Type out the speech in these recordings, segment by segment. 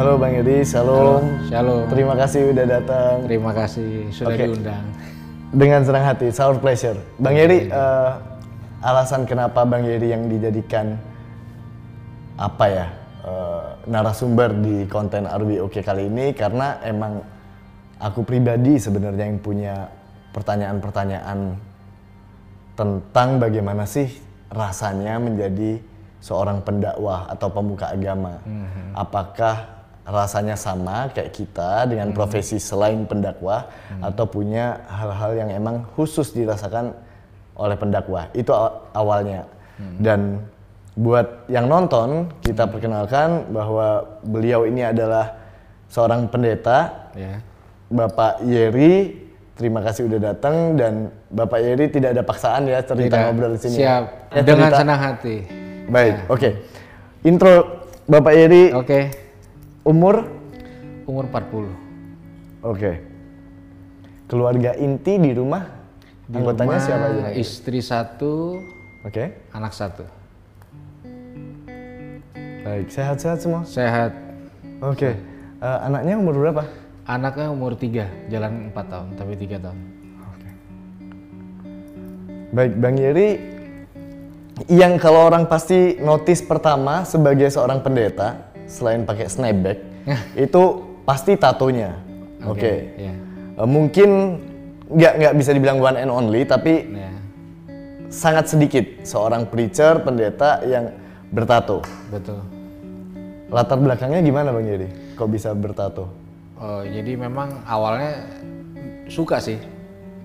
Halo Bang Edi, shalom. Shalom. Terima kasih udah datang. Terima kasih sudah Oke. diundang. Dengan senang hati, it's our pleasure. Bang Edi, eh, alasan kenapa Bang Edi yang dijadikan apa ya eh, narasumber di konten Oke kali ini karena emang aku pribadi sebenarnya yang punya pertanyaan-pertanyaan tentang bagaimana sih rasanya menjadi seorang pendakwah atau pemuka agama. Apakah rasanya sama kayak kita dengan profesi selain pendakwah atau punya hal-hal yang emang khusus dirasakan oleh pendakwah. Itu aw- awalnya. Dan buat yang nonton, kita perkenalkan bahwa beliau ini adalah seorang pendeta Ya. Bapak Yeri, terima kasih udah datang dan Bapak Yeri tidak ada paksaan ya cerita Tidak. ngobrol di sini. Siap. Ya, Dengan senang hati. Baik, oke. Intro Bapak Yeri Oke. Umur Umur 40. oke. Keluarga inti di rumah Di anggotanya rumah siapa aja? Istri satu, Oke. anak satu. Baik, sehat-sehat semua. Sehat. Oke. Eh, anaknya umur berapa? Anaknya umur 3, jalan 4 tahun, tapi 3 tahun. Baik, Bang Yeri, yang kalau orang pasti notice pertama sebagai seorang pendeta, selain pakai snapback, itu pasti tatonya. Oke. Ya. Eh, mungkin nggak nggak bisa dibilang one and only, tapi Ya. sangat sedikit seorang preacher, pendeta yang bertato. Betul. Latar belakangnya gimana Bang Yeri? Kok bisa bertato? Oh, jadi memang awalnya suka sih.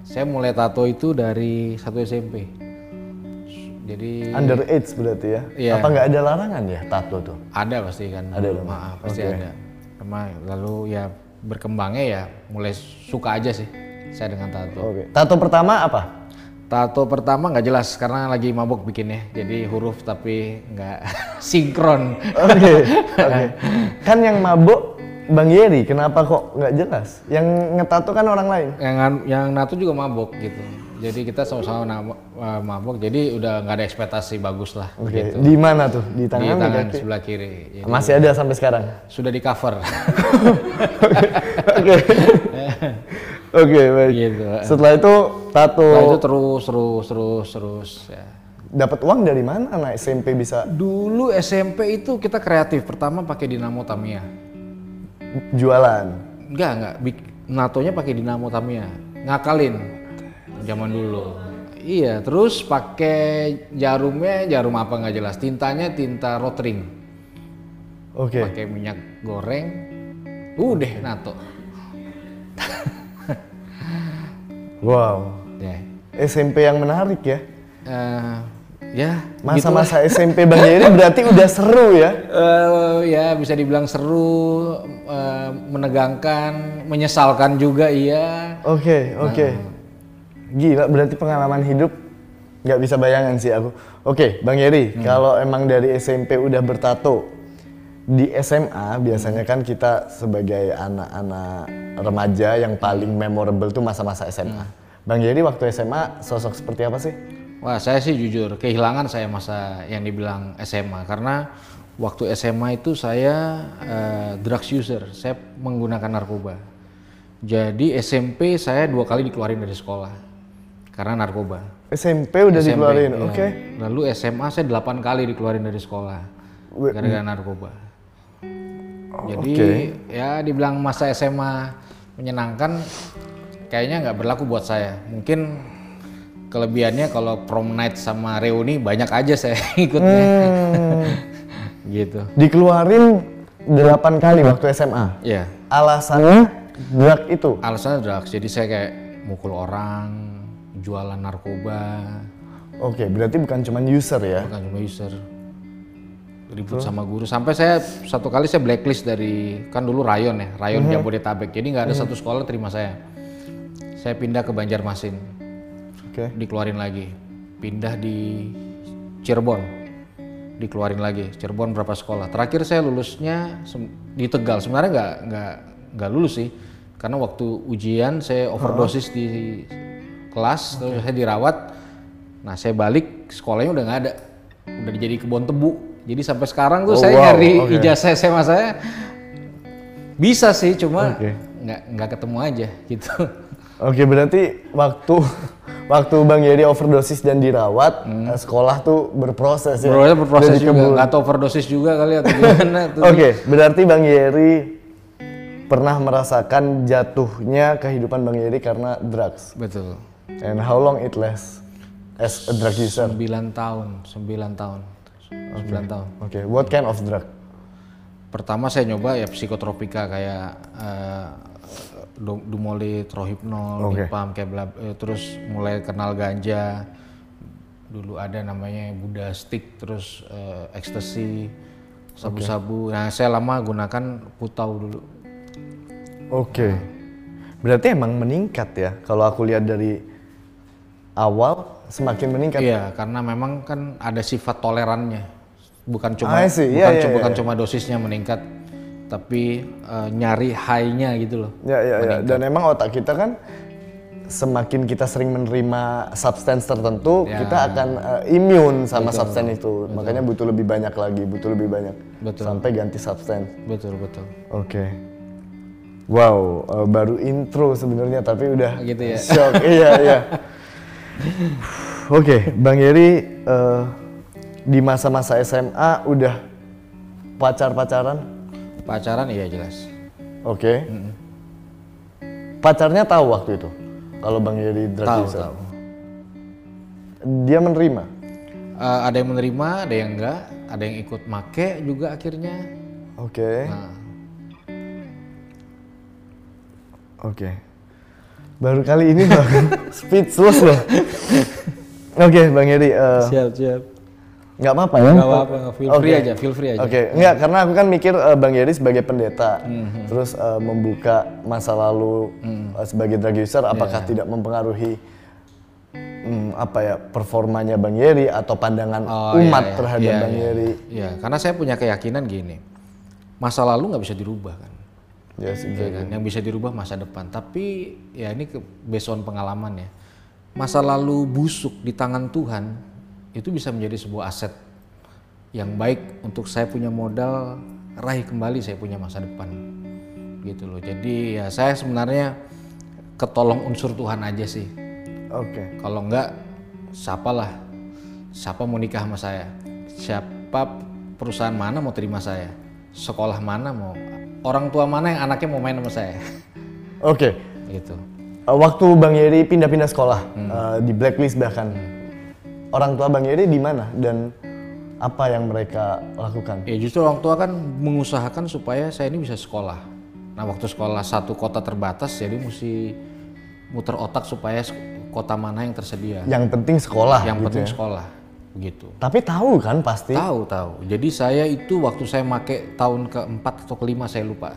Saya mulai tato itu dari satu SMP. Jadi Underage berarti ya? Iya. Apa nggak ada larangan ya tato tuh? ada pasti kan. Ada dong. Maaf, pasti ada. Cuma lalu ya berkembangnya ya mulai suka aja sih saya dengan tato. Oke. Tato pertama apa? Tato pertama nggak jelas karena lagi mabuk bikinnya. Jadi huruf tapi nggak sinkron. Oke, oke. Kan yang mabuk Bang Yeri, kenapa kok nggak jelas? Yang ngetato kan orang lain. yang yang nato juga mabuk gitu. Jadi kita sama-sama mabuk. Jadi udah nggak ada ekspektasi bagus lah. Oke, gitu. di mana tuh? Di Di tangan, di tangan kaki? sebelah kiri. Jadi Masih ada sampai sekarang. sudah di cover. Oke. Oke, baik. gitu. Setelah itu tato Setelah itu terus terus terus terus ya. dapat uang dari mana anak SMP bisa Dulu SMP itu kita kreatif. Pertama pakai dinamo Tamiya. jualan? Enggak, enggak. Natonya pakai dinamo Tamiya. Ngakalin zaman dulu. Iya, terus pakai jarumnya jarum apa nggak jelas. Tintanya tinta rotring. Oke. Pakai minyak goreng. Udah nato. Wow. Ya. SMP yang menarik ya. Eh, ya, Masa-masa SMP Bang Yeri berarti udah seru ya. Eh, ya bisa dibilang seru, eh, menegangkan, menyesalkan juga iya. Oke, oke. Gila, berarti pengalaman hidup nggak bisa bayangan sih aku. Oke, Bang Yeri, kalau emang dari SMP udah bertato, di SMA biasanya kan kita sebagai anak-anak remaja yang paling memorable tuh masa-masa SMA. Bang Yeri waktu SMA sosok seperti apa sih? Wah, saya sih jujur kehilangan saya masa yang dibilang SMA karena waktu SMA itu saya eh, drugs user, saya menggunakan narkoba. Jadi SMP saya dua kali dikeluarin dari sekolah karena narkoba. SMP udah SMP, dikeluarin, iya. oke. Lalu SMA saya delapan kali dikeluarin dari sekolah We- gara-gara narkoba. Jadi oke. ya dibilang masa SMA menyenangkan, kayaknya nggak berlaku buat saya. Mungkin kelebihannya kalau prom night sama reuni banyak aja saya ikutnya. Hmm, gitu. dikeluarin 8 kali waktu SMA. Ya, Alasannya drug itu. alasannya drugs. Jadi saya kayak mukul orang, jualan narkoba, Oke, berarti bukan cuma user ya. bukan cuma user. Ribut sama guru. Sampai saya satu kali saya blacklist dari kan dulu rayon ya rayon Jabodetabek. Jadi nggak ada satu sekolah terima saya. Saya pindah ke Banjarmasin. Oke. dikeluarin lagi. Pindah di Cirebon. Dikeluarin lagi. Cirebon berapa sekolah. Terakhir saya lulusnya di Tegal. Sebenarnya nggak nggak nggak lulus sih. Karena waktu ujian saya overdosis di kelas terus saya dirawat nah saya balik sekolahnya udah nggak ada udah jadi kebun tebu jadi sampai sekarang tuh Oh, saya wow, nyari oke. ijazah SMA saya Bisa sih, cuma Oke. nggak nggak ketemu aja gitu. Oke, berarti waktu waktu Bang Yeri overdosis dan dirawat, eh, sekolah tuh berproses ya. Berproses Jadi juga, tahu overdosis juga kali atau gimana. Oke, berarti Bang Yeri pernah merasakan jatuhnya kehidupan Bang Yeri karena drugs. Betul. And how long it lasts as a drug user? 9 tahun, 9 tahun. 9 tahun. Oke, what kind of drug? Pertama saya nyoba ya psikotropika kayak du- dumolit, rohypnol, Oke. Mipam, kayak bla- eh, terus mulai kenal ganja. Dulu ada namanya Buddha stick, terus eh, ecstasy, sabu-sabu. Nah, saya lama gunakan putau dulu. Oke. Berarti emang meningkat ya. Kalau aku lihat dari awal semakin meningkat. Iya, karena memang kan ada sifat tolerannya. Bukan cuma see. bukan, Iya, iya, cu- bukan iya. cuma dosisnya meningkat, tapi eh, nyari high-nya gitu loh. Ya, ya, ya. Dan emang otak kita kan semakin kita sering menerima substance tertentu, Ya. kita akan uh, immune sama substance itu. Makanya butuh lebih banyak lagi, butuh lebih banyak. Betul. Sampai ganti substance. Betul, betul. Oke. Wow, uh, baru intro sebenarnya tapi udah Gitu ya. shock. iya, iya. Oke, Bang Yeri uh, di masa-masa SMA udah pacar-pacaran? Pacaran iya jelas. Oke. Pacarnya tahu waktu itu kalau Bang Yeri drug Tahu, user? tahu. Dia menerima. Eh, ada yang menerima, ada yang enggak, ada yang ikut make juga akhirnya. Oke. Nah, Oke. Baru kali ini Bang speechless loh. Oke, Bang Yeri eh, siap, siap. nggak apa-apa ya? Gak apa-apa, feel free Oke. aja, feel free aja. Oke, enggak karena aku kan mikir eh, Bang Yeri sebagai pendeta, Mhm. terus eh, membuka masa lalu eh, sebagai drug user, apakah Iya. tidak mempengaruhi hmm, apa ya performanya Bang Yeri atau pandangan Oh, umat iya, iya. terhadap Iya, Bang iya. Yeri? Iya, karena saya punya keyakinan gini. Masa lalu nggak bisa dirubah kan. Yes, Iya kan? Yang bisa dirubah masa depan. Tapi ya ini ke based on pengalaman ya. Masa lalu busuk di tangan Tuhan itu bisa menjadi sebuah aset yang baik untuk saya punya modal raih kembali saya punya masa depan. Gitu loh. Jadi ya saya sebenarnya ketolong unsur Tuhan aja sih. Oke. Kalau enggak siapalah siapa mau nikah sama saya? Siapa perusahaan mana mau terima saya? Sekolah mana mau orang tua mana yang anaknya mau main sama saya? Oke. gitu. Eh, waktu Bang Yeri pindah-pindah sekolah Hmm. eh, di blacklist bahkan, orang tua Bang Yeri di mana dan apa yang mereka lakukan? Ya justru orang tua kan mengusahakan supaya saya ini bisa sekolah. Nah waktu sekolah satu kota terbatas jadi mesti muter otak supaya kota mana yang tersedia. Yang penting sekolah. yang gitu penting ya. sekolah, begitu. Tapi tahu kan pasti. Tahu tahu. Jadi saya itu waktu saya make tahun keempat atau kelima saya lupa.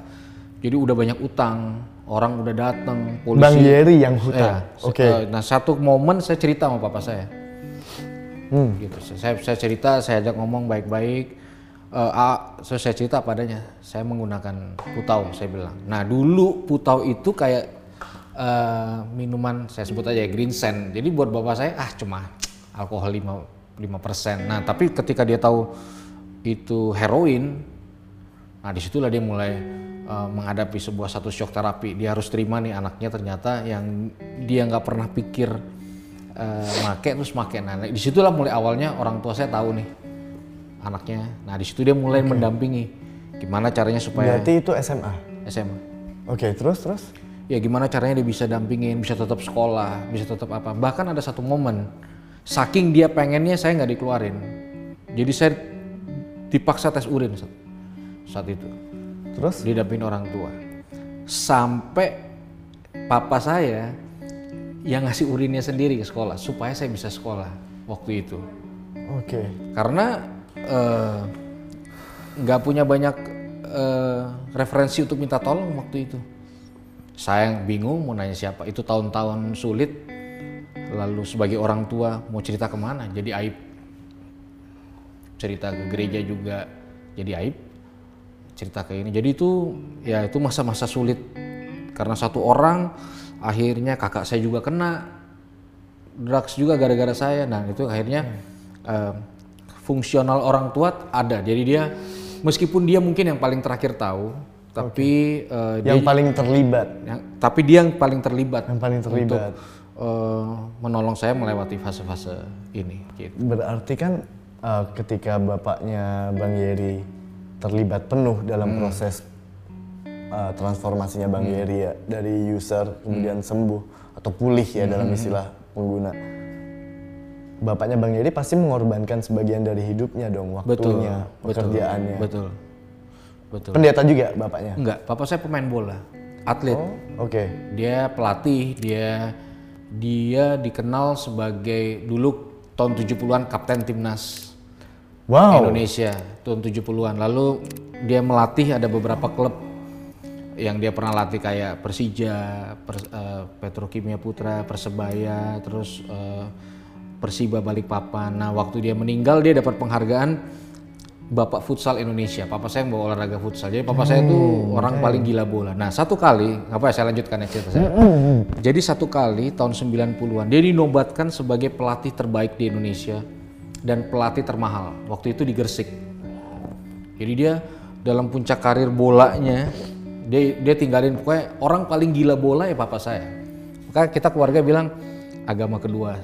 Jadi udah banyak utang, orang udah datang, polisi. Bang Yeri yang hutang. Iya. Oke. Eh, Nah satu momen saya cerita sama papa saya. Hmm. Gitu. Saya, saya cerita, saya ajak ngomong baik-baik. Eh, ah, so saya cerita apa adanya. Saya menggunakan putau, saya bilang. Nah dulu putau itu kayak eh, minuman, saya sebut aja green sand. Jadi buat bapak saya, ah cuma alkohol 5 persen. Nah tapi ketika dia tahu itu heroin, nah di situlah dia mulai eh, menghadapi sebuah satu shock terapi. Dia harus terima nih anaknya ternyata yang dia nggak pernah pikir eh, make terus make. Nah di situlah mulai awalnya orang tua saya tahu nih anaknya. Nah di situ dia mulai mendampingi gimana caranya supaya Berarti itu SMA. SMA. Oke, terus terus. Ya gimana caranya dia bisa dampingin, bisa tetap sekolah, bisa tetap apa. Bahkan ada satu momen, saking dia pengennya saya nggak dikeluarin. Jadi saya dipaksa tes urin saat, saat itu. Terus? Didampingin orang tua. Sampai papa saya yang ngasih urinnya sendiri ke sekolah supaya saya bisa sekolah waktu itu. Oke. Karena eh, nggak punya banyak eh, referensi untuk minta tolong waktu itu. Saya bingung mau nanya siapa. Itu tahun-tahun sulit. Lalu sebagai orang tua mau cerita ke mana? Jadi aib. Cerita ke gereja juga jadi aib. Cerita ke ini. Jadi itu ya itu masa-masa sulit. Karena satu orang akhirnya kakak saya juga kena drugs juga gara-gara saya. Nah itu akhirnya eh, fungsional orang tua ada. Jadi dia meskipun dia mungkin yang paling terakhir tahu, tapi eh, dia Yang paling terlibat. yang- tapi dia yang paling terlibat Yang paling terlibat. Eh, menolong saya melewati fase-fase ini gitu. Berarti kan eh, ketika bapaknya Bang Yeri terlibat penuh dalam proses eh, transformasinya Bang Yeri ya dari user kemudian sembuh atau pulih ya dalam istilah pengguna. Bapaknya Bang Yeri pasti mengorbankan sebagian dari hidupnya dong, waktunya, betul. pekerjaannya. Betul. Betul. Pendeta juga bapaknya. Enggak, papa saya pemain bola, atlet. Oh, oke. Dia pelatih, dia dia dikenal sebagai dulu tahun 70-an kapten timnas Wow. Indonesia tahun 70-an. Lalu dia melatih ada beberapa klub yang dia pernah latih kayak Persija, Pers- eh, Petrokimia Putra, Persebaya, terus eh, Persiba Balikpapan. Nah, waktu dia meninggal dia dapat penghargaan Bapak Futsal Indonesia. Papa saya yang bawa olahraga futsal. Jadi papa saya tuh orang paling gila bola. Nah, satu kali, apa ya saya lanjutkan ya cerita saya. Jadi satu kali tahun 90-an dia dinobatkan sebagai pelatih terbaik di Indonesia dan pelatih termahal. Waktu itu di Gersik. Jadi dia dalam puncak karir bolanya dia dia tinggalin pokoknya orang paling gila bola ya papa saya. Maka kita keluarga bilang agama kedua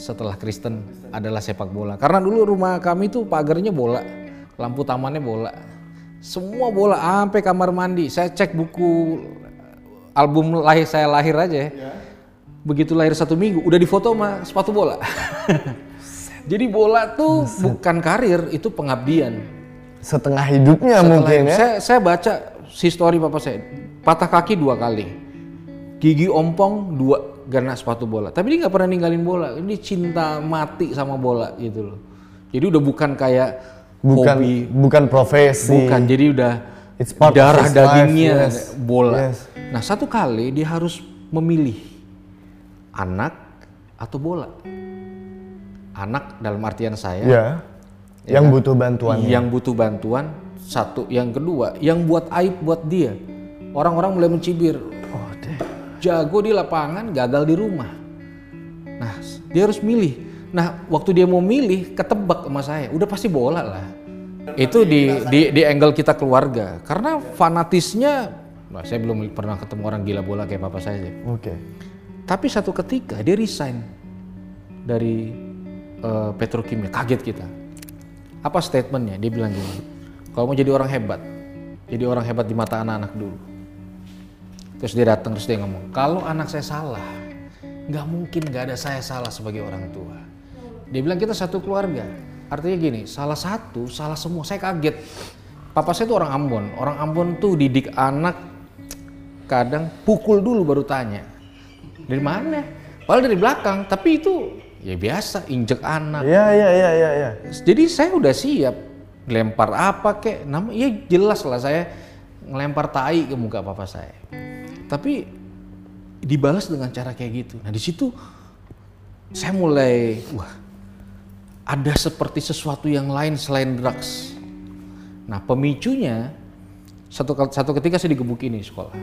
setelah Kristen adalah sepak bola. Karena dulu rumah kami tuh pagarnya bola, lampu tamannya bola. Semua bola sampai kamar mandi. Saya cek buku album lahir saya lahir aja. ya. Begitu lahir satu minggu udah difoto sama sepatu bola. Jadi bola tuh bukan karir, itu pengabdian. Setengah hidupnya Setelah mungkin itu, ya. Saya, saya baca history papa saya. Patah kaki dua kali. Gigi ompong dua karena sepatu bola. Tapi dia nggak pernah ninggalin bola. Ini cinta mati sama bola gitu loh. Jadi udah bukan kayak Bukan hobi, bukan profesi. bukan. Jadi udah It's part of darah his dagingnya yes. bola. Yes. Nah satu kali dia harus memilih anak atau bola. Anak dalam artian saya Ya. Yang butuh bantuan. yang butuh bantuan satu yang kedua yang buat aib buat dia orang-orang mulai mencibir Oh, deh. jago di lapangan gagal di rumah nah dia harus milih nah waktu dia mau milih ketebak sama saya udah pasti bola lah itu di di di angle kita keluarga karena fanatisnya nah, saya belum pernah ketemu orang gila bola kayak papa saya Oke. tapi satu ketika dia resign dari eh, Petrokimia, kaget kita. Apa statementnya? Dia bilang gini, kalau mau jadi orang hebat, jadi orang hebat di mata anak-anak dulu. Terus dia datang terus dia ngomong, kalau anak saya salah, nggak mungkin nggak ada saya salah sebagai orang tua. Dia bilang kita satu keluarga. Artinya gini, salah satu, salah semua. Saya kaget. Papa saya itu orang Ambon. Orang Ambon tuh didik anak kadang pukul dulu baru tanya. Dari mana? Padahal dari belakang, tapi itu ya biasa injek anak. Iya, iya, iya, iya, iya. Jadi saya udah siap lempar apa kek, nama ya jelas lah saya ngelempar tai ke muka papa saya. Tapi dibalas dengan cara kayak gitu. Nah di situ saya mulai wah ada seperti sesuatu yang lain selain drugs. Nah pemicunya satu satu ketika saya digebukin di sekolah.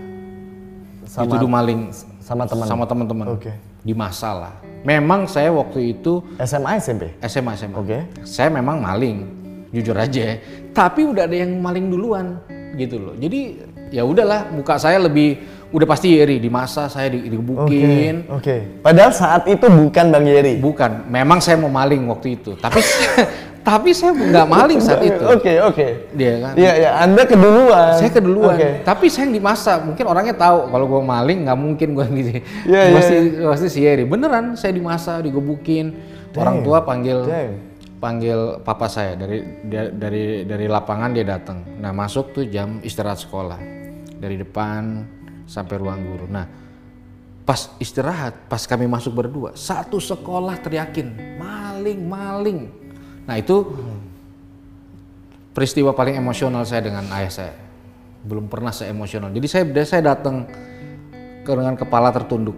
Sama Dituduh maling sama teman. sama teman-teman Oke. di masa lah. Memang saya waktu itu SMA SMP. SMA SMA. Oke. Saya memang maling, jujur aja. Tapi udah ada yang maling duluan gitu loh. Jadi ya udahlah, muka saya lebih udah pasti Yeri di masa saya di- Oke. digebukin. Oke. Padahal saat itu bukan Bang Yeri. Bukan, memang saya mau maling waktu itu. Tapi tapi saya nggak maling saat itu. Oke, oke. Dia kan. Iya, iya. Anda keduluan. Saya keduluan, Oke. tapi saya yang di masa mungkin orangnya tahu kalau gue maling nggak mungkin gue gitu. Iya, iya, pasti pasti si Yeri. Beneran saya di masa digebukin. Orang tua panggil Damn. panggil papa saya dari dia- dari dari lapangan dia datang. Nah masuk tuh jam istirahat sekolah dari depan sampai ruang guru. Nah pas istirahat, pas kami masuk berdua, satu sekolah teriakin maling maling. Nah itu peristiwa paling emosional saya dengan ayah saya. Belum pernah saya emosional. Jadi saya saya datang ke dengan kepala tertunduk.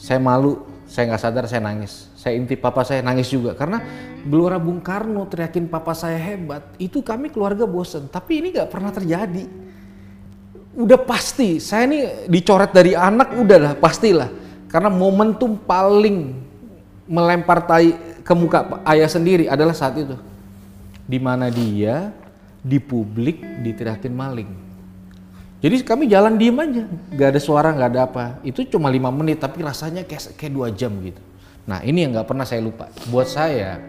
Saya malu, saya nggak sadar saya nangis. Saya intip papa saya nangis juga karena Gelora Bung Karno teriakin papa saya hebat. Itu kami keluarga bosen. Tapi ini nggak pernah terjadi. Udah pasti, saya ini dicoret dari anak udah lah pastilah. Karena momentum paling melempar tai ke muka ayah sendiri adalah saat itu. Di mana dia di publik diteriakin maling. Jadi kami jalan diem aja, nggak ada suara, nggak ada apa. Itu cuma lima menit, tapi rasanya kayak kayak dua jam gitu. Nah ini yang nggak pernah saya lupa. Buat saya,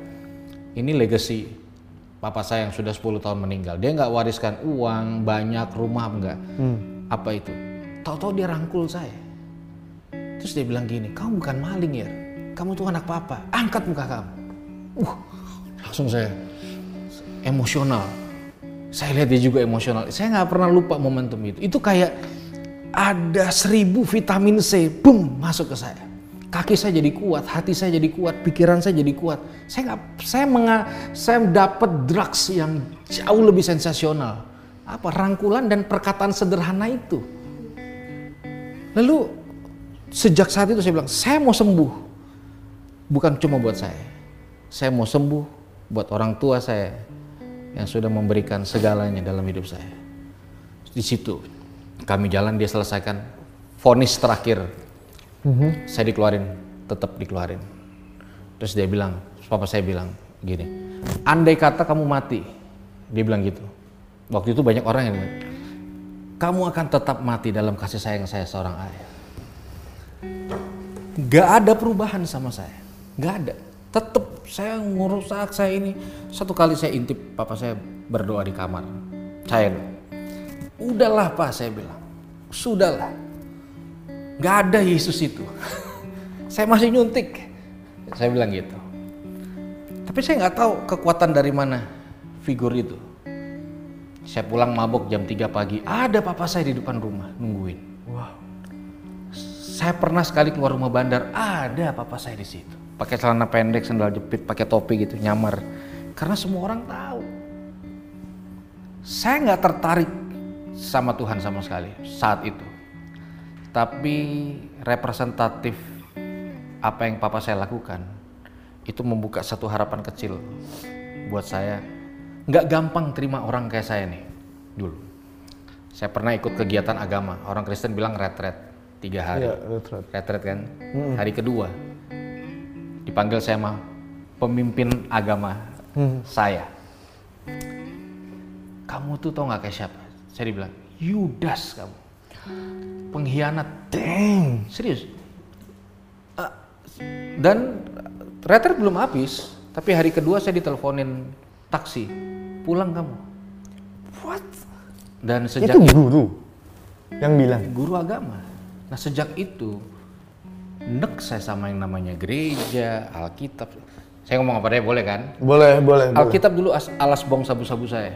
ini legacy papa saya yang sudah 10 tahun meninggal. Dia nggak wariskan uang, banyak rumah enggak. Apa itu? Tahu-tahu dia rangkul saya. Terus dia bilang gini, kamu bukan maling ya, kamu tuh anak papa, angkat muka kamu. Uh, langsung saya emosional. Saya lihat dia juga emosional. Saya nggak pernah lupa momentum itu. Itu kayak ada seribu vitamin C, boom masuk ke saya. Kaki saya jadi kuat, hati saya jadi kuat, pikiran saya jadi kuat. Saya nggak, saya menga, saya dapat drugs yang jauh lebih sensasional. Apa rangkulan dan perkataan sederhana itu. Lalu sejak saat itu saya bilang, saya mau sembuh. Bukan cuma buat saya. Saya mau sembuh buat orang tua saya yang sudah memberikan segalanya dalam hidup saya. Di situ kami jalan dia selesaikan vonis terakhir. Saya dikeluarin, tetap dikeluarin. Terus dia bilang, papa saya bilang gini, andai kata kamu mati, dia bilang gitu. Waktu itu banyak orang yang bilang, kamu akan tetap mati dalam kasih sayang saya seorang ayah. Gak ada perubahan sama saya, gak ada. Tetap saya ngurusak saya ini. Satu kali saya intip papa saya berdoa di kamar. Saya udahlah pak saya bilang, sudahlah. Gak ada Yesus itu. saya masih nyuntik. Saya bilang gitu. Tapi saya nggak tahu kekuatan dari mana figur itu. Saya pulang mabok jam 3 pagi, ada papa saya di depan rumah nungguin. Wow. Saya pernah sekali keluar rumah bandar, ada papa saya di situ. Pakai celana pendek, sandal jepit, pakai topi gitu, nyamar. Karena semua orang tahu. Saya nggak tertarik sama Tuhan sama sekali saat itu. Tapi representatif apa yang papa saya lakukan itu membuka satu harapan kecil buat saya. Nggak gampang terima orang kayak saya nih dulu. Saya pernah ikut kegiatan agama. Orang Kristen bilang retret tiga hari. Iya, retret. Retret kan. Hari kedua dipanggil saya mah pemimpin agama saya. Kamu tuh tau nggak kayak siapa? Saya dibilang Yudas kamu, pengkhianat. Dang. Serius. Eh, dan retret belum habis, tapi hari kedua saya diteleponin taksi, pulang kamu. What? Dan sejak Itu guru yang bilang. guru agama. Nah sejak itu nek saya sama yang namanya gereja, Alkitab. Saya ngomong apa deh boleh kan? Boleh, boleh, boleh. Alkitab dulu as- alas bong sabu-sabu saya.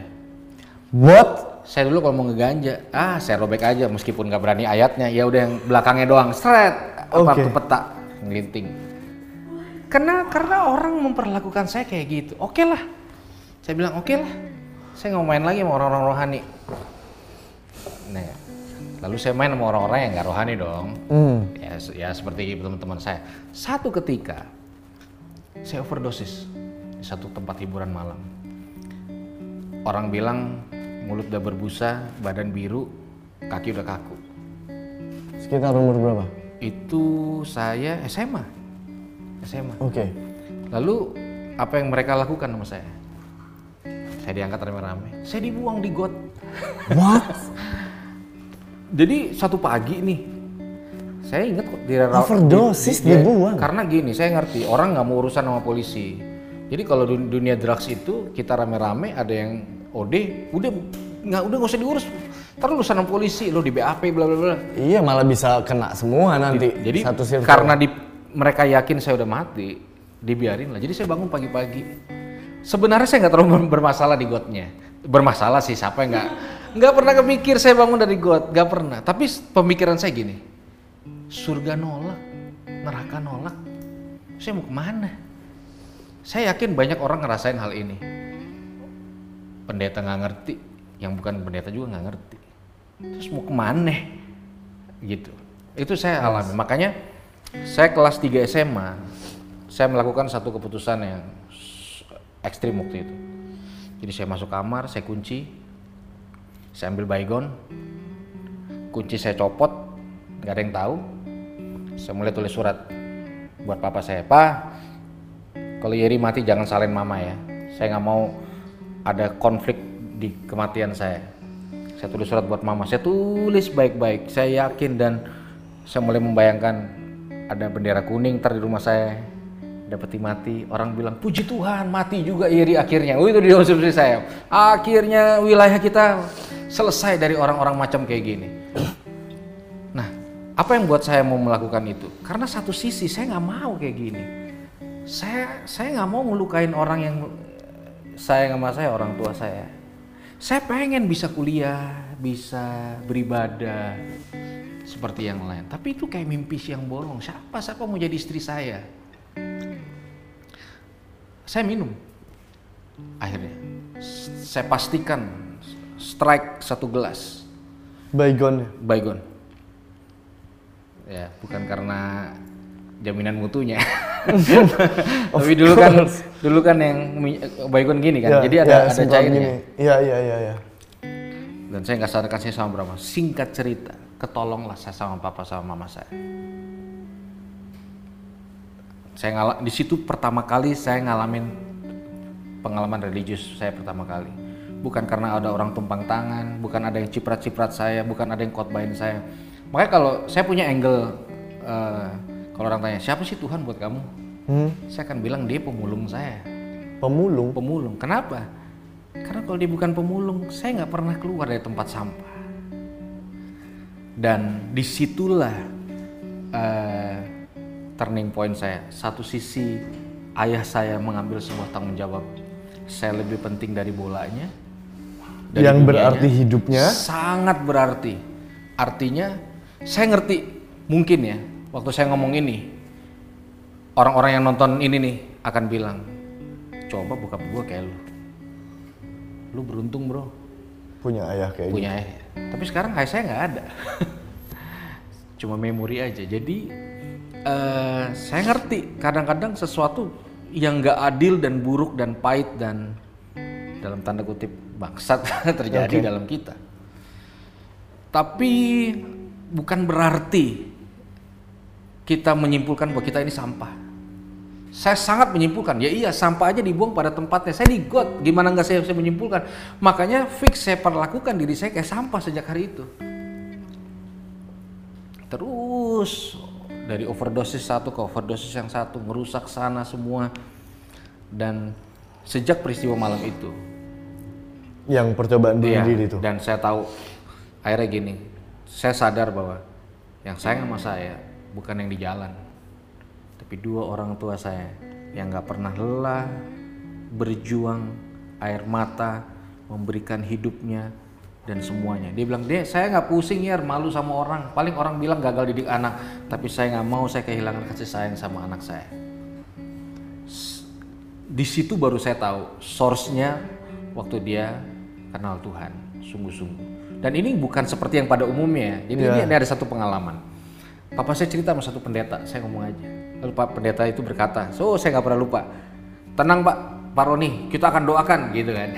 What? Saya dulu kalau mau ngeganja, ah saya robek aja meskipun nggak berani ayatnya, ya udah yang belakangnya doang, seret, apa tuh peta, ngelinting. Karena karena orang memperlakukan saya kayak gitu, oke lah. Saya bilang oke lah, saya nggak main lagi sama orang-orang rohani. Nah, lalu saya main sama orang-orang yang nggak rohani dong. Hmm. Ya, ya seperti teman-teman saya. Satu ketika saya overdosis di satu tempat hiburan malam. Orang bilang mulut udah berbusa, badan biru, kaki udah kaku. Sekitar umur berapa? Itu saya SMA. SMA. Oke. Lalu apa yang mereka lakukan sama saya? Saya diangkat rame-rame. Saya dibuang di got. What? Jadi satu pagi nih, saya ingat kok di Overdosis di- di- dibuang? Karena gini, saya ngerti orang nggak mau urusan sama polisi. Jadi kalau dun- dunia drugs itu kita rame-rame ada yang OD, udah nggak udah nggak usah diurus. Terus urusan sama polisi, lo di BAP bla bla bla. Iya, malah bisa kena semua nanti. Jadi satu circle. karena di, mereka yakin saya udah mati, dibiarin lah. Jadi saya bangun pagi-pagi. Sebenarnya saya nggak terlalu bermasalah di gotnya. Bermasalah sih siapa yang nggak nggak pernah kepikir saya bangun dari got, nggak pernah. Tapi pemikiran saya gini, surga nolak, neraka nolak, saya mau ke mana? Saya yakin banyak orang ngerasain hal ini. Pendeta nggak ngerti, yang bukan pendeta juga nggak ngerti. Terus mau ke mana? Gitu. Itu saya alami. Makanya saya kelas 3 SMA, saya melakukan satu keputusan yang ekstrim waktu itu. Jadi saya masuk kamar, saya kunci, saya ambil baygon, kunci saya copot, nggak ada yang tahu. Saya mulai tulis surat buat papa saya, Pak, kalau Yeri mati jangan salahin mama ya. Saya nggak mau ada konflik di kematian saya. Saya tulis surat buat mama. Saya tulis baik-baik. Saya yakin dan saya mulai membayangkan ada bendera kuning ntar di rumah saya dapat mati orang bilang puji Tuhan mati juga iri akhirnya oh itu di konsumsi saya akhirnya wilayah kita selesai dari orang-orang macam kayak gini nah apa yang buat saya mau melakukan itu karena satu sisi saya nggak mau kayak gini saya saya nggak mau ngelukain orang yang sayang sama saya orang tua saya saya pengen bisa kuliah bisa beribadah seperti yang lain. Tapi itu kayak mimpi siang bolong. Siapa siapa mau jadi istri saya? Saya minum. Akhirnya saya pastikan strike satu gelas. Baygon. Baygon. Ya, bukan karena jaminan mutunya. Tapi dulu kan dulu kan yang baygon gini kan. Ya, Jadi ada ya, ada cairnya. Iya, iya, iya, iya. Dan saya nggak sadarkan saya sama berapa. Singkat cerita, ketolonglah saya sama papa sama mama saya. Saya ngalak di situ pertama kali saya ngalamin pengalaman religius saya pertama kali. Bukan karena ada orang tumpang tangan, bukan ada yang ciprat-ciprat saya, bukan ada yang khotbahin saya. Makanya kalau saya punya angle eh, kalau orang tanya siapa sih Tuhan buat kamu, Hmm. saya akan bilang dia pemulung saya Pemulung. pemulung. Kenapa? Karena kalau dia bukan pemulung, saya nggak pernah keluar dari tempat sampah. Dan di situlah eh, turning point saya. Satu sisi ayah saya mengambil sebuah tanggung jawab. Saya lebih penting dari bolanya. dari Yang berarti hidupnya. Sangat berarti. Artinya saya ngerti mungkin ya waktu saya ngomong ini orang-orang yang nonton ini nih akan bilang coba bokap gue kayak lu. Lu beruntung bro Punya ayah kayak gitu. punya ayah. Tapi sekarang ayah saya nggak ada. Cuma memori aja. Jadi eh, saya ngerti kadang-kadang sesuatu yang nggak adil dan buruk dan pahit dan dalam tanda kutip bangsat terjadi Oke. dalam kita. Tapi bukan berarti kita menyimpulkan bahwa kita ini sampah. Saya sangat menyimpulkan, ya iya sampah aja dibuang pada tempatnya. Saya di got, gimana nggak saya bisa menyimpulkan? Makanya fix saya perlakukan diri saya kayak sampah sejak hari itu. Terus dari overdosis satu ke overdosis yang satu ngerusak sana semua dan sejak peristiwa malam itu Yang percobaan bunuh Iya, diri itu. Dan saya tahu akhirnya gini, saya sadar bahwa yang sayang sama saya bukan yang di jalan, tapi dua orang tua saya yang nggak pernah lelah berjuang air mata memberikan hidupnya dan semuanya. Dia bilang deh saya nggak pusing ya malu sama orang. Paling orang bilang gagal didik anak, tapi saya nggak mau saya kehilangan kasih sayang sama anak saya. Di situ baru saya tahu source-nya waktu dia kenal Tuhan sungguh-sungguh. Dan ini bukan seperti yang pada umumnya. ya. Iya. ini ini ada satu pengalaman. Papa saya cerita sama satu pendeta, saya ngomong aja. Lalu Pak pendeta itu berkata, so saya nggak pernah lupa. Tenang Pak, Pak Roni, kita akan doakan gitu kan.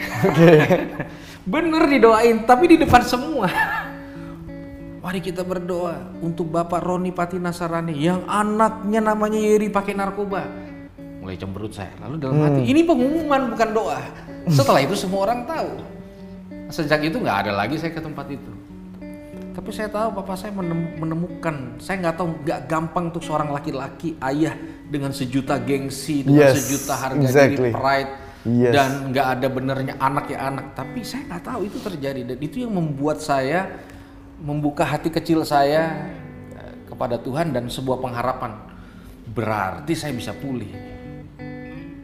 Bener didoain, tapi di depan semua. Mari kita berdoa untuk Bapak Roni Pati Nasarani yang anaknya namanya Yeri pakai narkoba. Mulai cemberut saya. Lalu dalam hati, ini pengumuman bukan doa. Setelah itu semua orang tahu. Sejak itu nggak ada lagi saya ke tempat itu. Tapi saya tahu papa saya menem- menemukan, saya nggak tahu nggak gampang untuk seorang laki-laki ayah dengan sejuta gengsi, dengan Yes, sejuta harga exactly. diri, pride, Yes. dan nggak ada benernya anak ya anak. Tapi saya nggak tahu itu terjadi dan itu yang membuat saya membuka hati kecil saya eh, kepada Tuhan dan sebuah pengharapan. Berarti saya bisa pulih.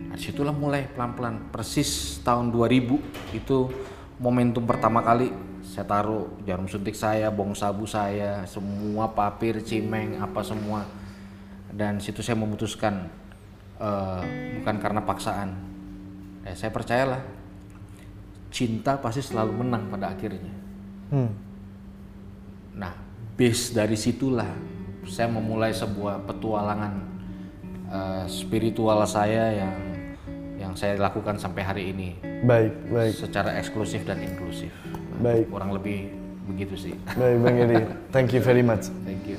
Nah, situlah mulai pelan-pelan persis tahun 2000 itu momentum pertama kali saya taruh jarum suntik saya, bong sabu saya, semua papir, cimeng, apa semua. Dan situ saya memutuskan eh, bukan karena paksaan. Eh, saya percayalah cinta pasti selalu menang pada akhirnya. Hmm. Nah, base dari situlah saya memulai sebuah petualangan eh, spiritual saya yang yang saya lakukan sampai hari ini Baik, baik, secara eksklusif dan inklusif. Baik, Kurang lebih begitu sih. baik Bang Edi. Thank you very much. Thank you.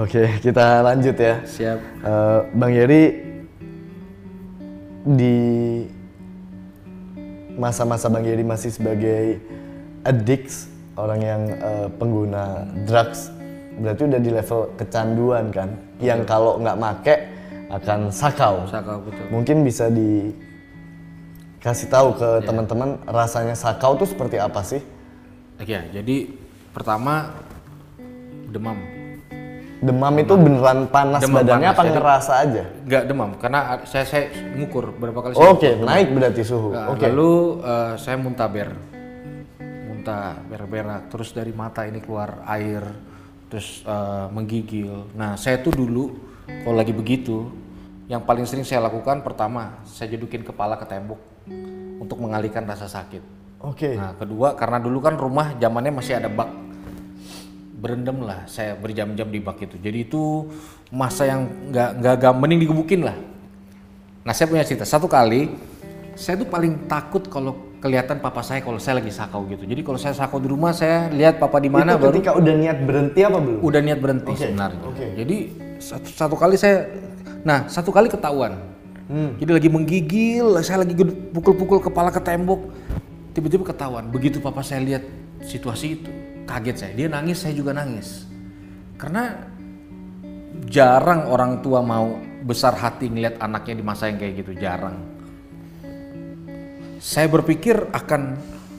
Oke, kita lanjut ya. Siap. Eh, Bang Yeri di masa-masa Bang Yeri masih sebagai addicts, orang yang eh, pengguna drugs, berarti udah di level kecanduan kan, yang kalau nggak make akan sakau. Sakau betul. Mungkin bisa dikasih tahu ke teman-teman rasanya sakau tuh seperti apa sih? Ya, jadi pertama demam. Demam itu beneran panas Demam badannya panas, apa jadi- ngerasa aja? Nggak demam karena saya saya ngukur berapa kali Oke, naik berarti suhu. Nah, Oke. Lalu eh, saya muntah ber, muntah berak-berak, terus dari mata ini keluar air, terus eh, menggigil. Nah saya tuh dulu kalau lagi begitu, yang paling sering saya lakukan pertama saya jedukin kepala ke tembok untuk mengalihkan rasa sakit. Oke. Nah kedua karena dulu kan rumah zamannya masih ada bak berendam lah saya berjam-jam di bak itu jadi itu masa yang nggak nggak nggak mending digebukin lah nah saya punya cerita satu kali saya tuh paling takut kalau kelihatan papa saya kalau saya lagi sakau gitu jadi kalau saya sakau di rumah saya lihat papa di mana baru ketika udah niat berhenti apa belum? udah niat berhenti Oke, sebenarnya oke. jadi satu, satu kali saya nah satu kali ketahuan Hmm. jadi lagi menggigil saya lagi pukul-pukul kepala ke tembok. Tiba-tiba ketahuan begitu papa saya lihat situasi itu kaget saya. Dia nangis saya juga nangis. Karena jarang orang tua mau besar hati ngeliat anaknya di masa yang kayak gitu jarang. Saya berpikir akan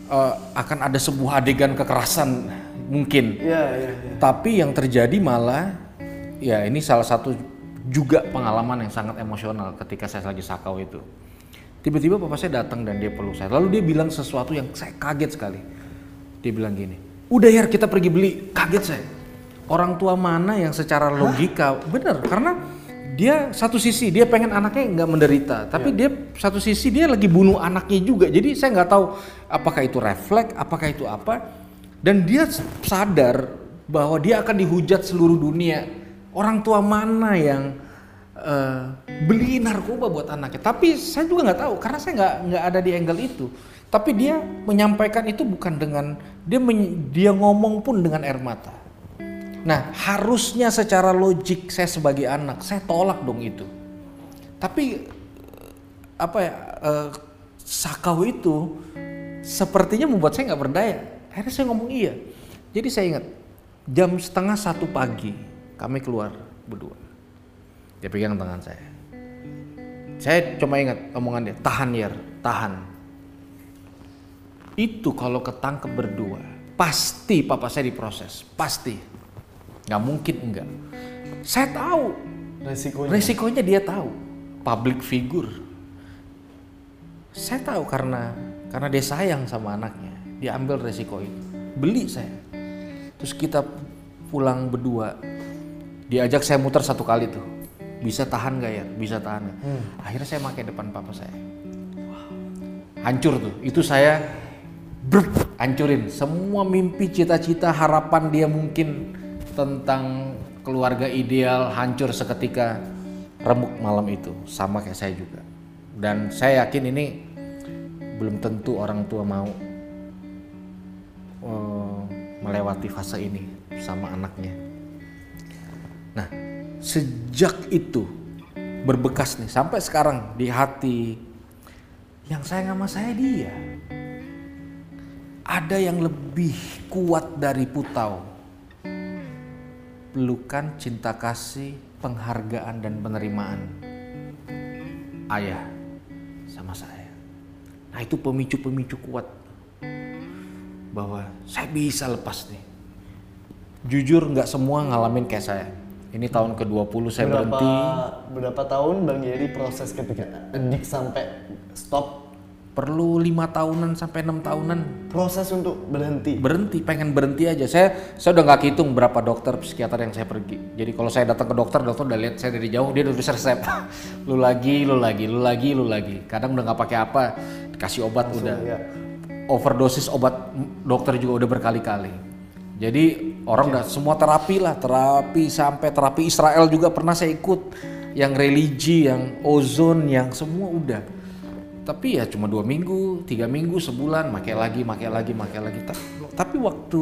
eh, akan ada sebuah adegan kekerasan mungkin. Iya, iya, iya. tapi yang terjadi malah ya ini salah satu juga pengalaman yang sangat emosional ketika saya lagi sakau itu. Tiba-tiba papa saya datang dan dia peluk saya. Lalu dia bilang sesuatu yang saya kaget sekali. Dia bilang gini, udah ya kita pergi beli. Kaget saya. Orang tua mana yang secara logika bener karena dia satu sisi dia pengen anaknya nggak menderita, tapi dia satu sisi dia lagi bunuh anaknya juga. Jadi saya nggak tahu apakah itu refleks, apakah itu apa. Dan dia sadar bahwa dia akan dihujat seluruh dunia. Orang tua mana yang eh, beli narkoba buat anaknya? Tapi saya juga nggak tahu karena saya nggak nggak ada di angle itu. Tapi dia menyampaikan itu bukan dengan dia men- dia ngomong pun dengan air mata. Nah harusnya secara logik saya sebagai anak saya tolak dong itu. Tapi apa ya eh, sakau itu sepertinya membuat saya nggak berdaya. Akhirnya saya ngomong iya. Jadi saya ingat jam setengah satu pagi kami keluar berdua. Dia pegang tangan saya. Saya cuma ingat omongan dia, tahan ya, tahan. Itu kalau ketangkep berdua, pasti papa saya diproses, pasti. Nggak mungkin enggak. Saya tahu Resikonya. Resikonya dia tahu, public figure. Saya tahu karena karena dia sayang sama anaknya, dia ambil resiko itu. Beli saya. Terus kita pulang berdua. Diajak saya muter satu kali tuh. Bisa tahan gak ya? Bisa tahan gak? Akhirnya saya pakai depan papa saya. Hancur tuh. Itu saya brr, hancurin semua mimpi, cita-cita, harapan dia mungkin tentang keluarga ideal hancur seketika remuk malam itu sama kayak saya juga dan saya yakin ini belum tentu orang tua mau eh, melewati fase ini sama anaknya nah sejak itu berbekas nih sampai sekarang di hati yang sayang sama saya dia ada yang lebih kuat dari putau pelukan, cinta kasih, penghargaan dan penerimaan ayah sama saya. Nah itu pemicu-pemicu kuat bahwa saya bisa lepas nih. Jujur nggak semua ngalamin kayak saya. Ini tahun ke-20 saya berapa berhenti. berapa tahun Bang Yeri proses ketika edik sampai stop? Perlu lima tahunan sampai enam tahunan. Proses untuk berhenti. berhenti pengen berhenti aja. Saya saya udah nggak hitung berapa dokter psikiater yang saya pergi. Jadi kalau saya datang ke dokter dokter udah lihat saya dari jauh dia udah tulis resep. Lu lagi lu lagi lu lagi lu lagi. Kadang udah nggak pakai apa dikasih obat udah. ya. overdosis obat dokter juga udah berkali-kali jadi orang udah semua terapi lah terapi sampai terapi Israel juga pernah saya ikut yang religi yang ozon yang semua udah tapi ya cuma dua minggu, tiga minggu, sebulan, makai lagi, makai lagi, makai lagi. Ta- Tapi waktu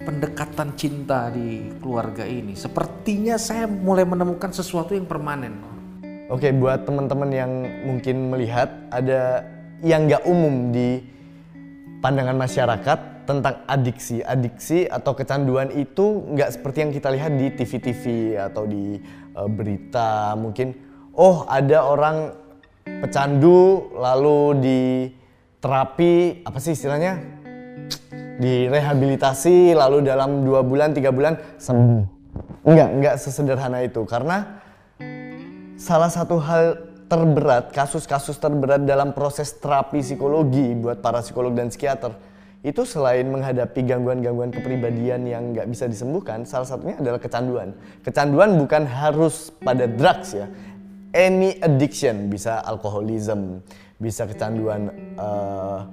pendekatan cinta di keluarga ini, sepertinya saya mulai menemukan sesuatu yang permanen. Oke, buat teman-teman yang mungkin melihat ada yang nggak umum di pandangan masyarakat tentang adiksi. Adiksi atau kecanduan itu nggak seperti yang kita lihat di TV-TV atau di uh, berita mungkin. Oh ada orang pecandu lalu di terapi apa sih istilahnya direhabilitasi lalu dalam dua bulan tiga bulan sembuh enggak enggak sesederhana itu karena salah satu hal terberat kasus-kasus terberat dalam proses terapi psikologi buat para psikolog dan psikiater itu selain menghadapi gangguan-gangguan kepribadian yang nggak bisa disembuhkan, salah satunya adalah kecanduan. Kecanduan bukan harus pada drugs ya, any addiction bisa alkoholism, bisa kecanduan uh,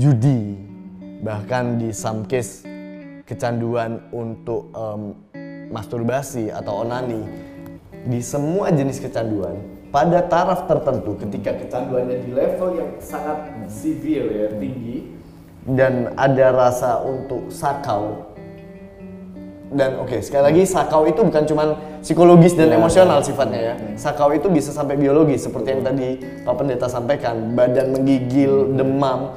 judi, bahkan di some case kecanduan untuk um, masturbasi atau onani. Di semua jenis kecanduan, pada taraf tertentu ketika kecanduannya di level yang sangat severe ya, tinggi, dan ada rasa untuk sakau. Dan oke okay, sekali lagi sakau itu bukan cuma psikologis dan ya, emosional ya. sifatnya ya. Sakau itu bisa sampai biologis seperti yang tadi Pak Pendeta sampaikan. Badan menggigil demam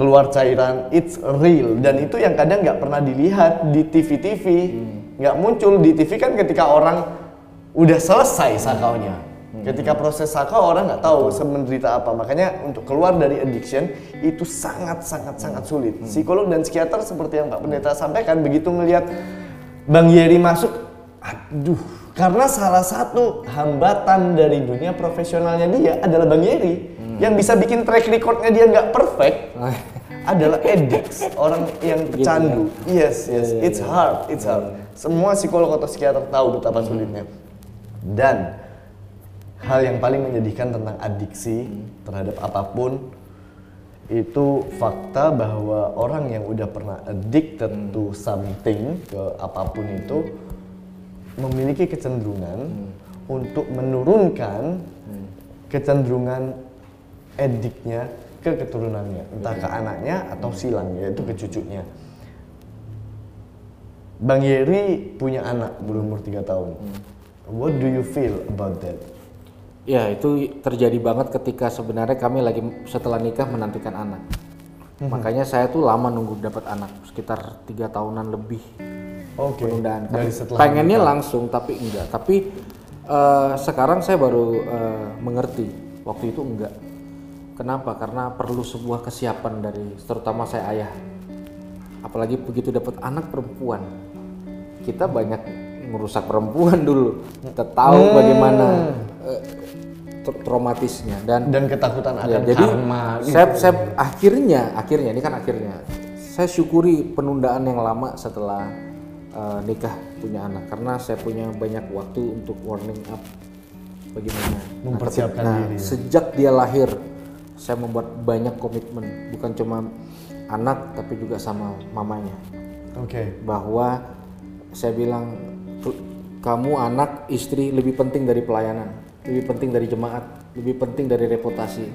keluar cairan it's real. Dan itu yang kadang nggak pernah dilihat di TV-TV nggak hmm. muncul di TV kan ketika orang udah selesai sakaunya Ketika proses saka orang nggak tahu semenderita apa. Makanya untuk keluar dari addiction itu sangat sangat sangat sulit. Hmm. Psikolog dan psikiater seperti yang Pak Pendeta sampaikan begitu melihat Bang Yeri masuk, aduh, karena salah satu hambatan dari dunia profesionalnya dia adalah Bang Yeri hmm. yang bisa bikin track recordnya dia nggak perfect. adalah addicts, orang yang gitu pecandu. Gitu ya? Yes, yes, iya, iya, it's iya. hard, it's hard. Semua psikolog atau psikiater tahu betapa sulitnya. Dan hal yang paling menyedihkan tentang adiksi terhadap apa pun itu fakta bahwa orang yang udah pernah addicted hmm. to something ke apa pun itu memiliki kecenderungan hmm. untuk menurunkan hmm. kecenderungan ediknya ke keturunannya entah ke anaknya atau silang yaitu ke cucunya Bang Yeri punya anak berumur 3 tahun hmm. what do you feel about that Ya itu terjadi banget ketika sebenarnya kami lagi setelah nikah menantikan anak. Hmm. Makanya saya tuh lama nunggu dapat anak sekitar tiga tahunan lebih. Okay. Penundaan. Dari setelah pengennya nikah. langsung tapi enggak. Tapi uh, sekarang saya baru uh, mengerti waktu itu enggak. Kenapa? Karena perlu sebuah kesiapan dari terutama saya ayah. Apalagi begitu dapat anak perempuan, kita banyak merusak perempuan dulu. Kita tahu hmm. bagaimana uh, traumatisnya dan dan ketakutan ya, akan jadi karma. Gitu. Saya, saya akhirnya akhirnya ini kan akhirnya saya syukuri penundaan yang lama setelah uh, nikah punya anak karena saya punya banyak waktu untuk warning up bagaimana mempersiapkan nah, diri. Sejak dia lahir saya membuat banyak komitmen bukan cuma anak tapi juga sama mamanya. Oke. Okay. Bahwa saya bilang kamu anak istri lebih penting dari pelayanan lebih penting dari jemaat, lebih penting dari reputasi.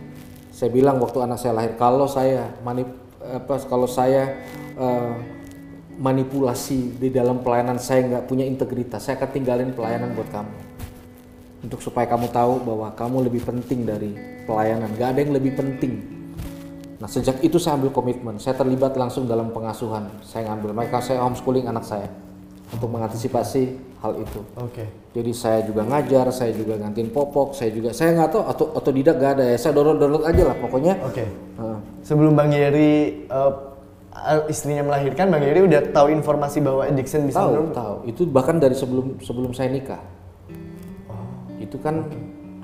Saya bilang waktu anak saya lahir, kalau saya manip apa kalau saya uh, manipulasi di dalam pelayanan saya nggak punya integritas, saya akan tinggalin pelayanan buat kamu. Untuk supaya kamu tahu bahwa kamu lebih penting dari pelayanan, nggak ada yang lebih penting. Nah sejak itu saya ambil komitmen, saya terlibat langsung dalam pengasuhan, saya ngambil, mereka saya homeschooling anak saya untuk mengantisipasi hal itu. Oke. Okay. Jadi saya juga ngajar, saya juga ngantin popok, saya juga saya nggak tahu atau otodidak gak ada ya. Saya download download aja lah pokoknya. Oke. Okay. Uh. Sebelum Bang Yeri uh, istrinya melahirkan, Bang Yeri udah tahu informasi bahwa addiction bisa tahu, tahu. Itu bahkan dari sebelum sebelum saya nikah. Oh. Itu kan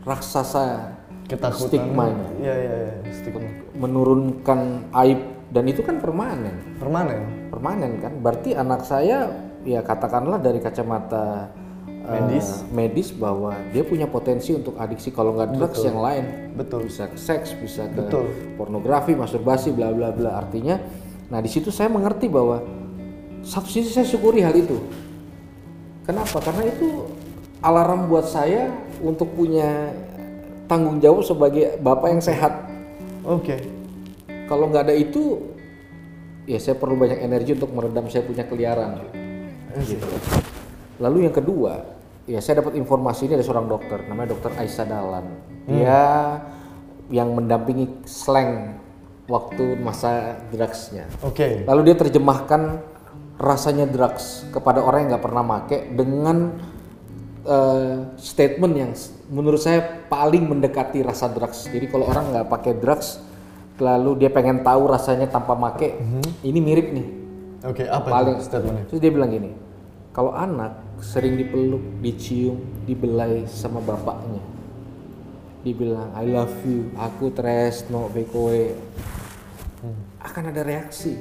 raksasa ketakutan stigmanya. Iya iya iya, stigma. Menurunkan aib dan itu kan permanen. Permanen. Permanen kan. Berarti anak saya ya katakanlah dari kacamata medis. uh, medis bahwa dia punya potensi untuk adiksi kalau nggak drugs yang lain. Betul. Bisa ke seks bisa ke betul. pornografi masturbasi bla bla bla. Artinya nah di situ saya mengerti bahwa satu sisi saya syukuri hal itu. Kenapa? Karena itu alarm buat saya untuk punya tanggung jawab sebagai bapak yang sehat. Oke. Okay. kalau nggak ada itu ya saya perlu banyak energi untuk meredam saya punya keliaran gitu. Lalu yang kedua, ya saya dapat informasi ini dari seorang dokter, namanya dokter Aisyah Dalan. Hmm. Dia yang mendampingi slang waktu masa drugsnya. Oke. Lalu dia terjemahkan rasanya drugs kepada orang yang nggak pernah make dengan eh, statement yang menurut saya paling mendekati rasa drugs. Jadi kalau orang nggak pakai drugs, lalu dia pengen tahu rasanya tanpa make, ini mirip nih. Oke, apa Paling itu statementnya? Terus dia bilang gini, kalau anak sering dipeluk, dicium, dibelai sama bapaknya, dibilang I love you, aku tresno bekoe, akan ada reaksi.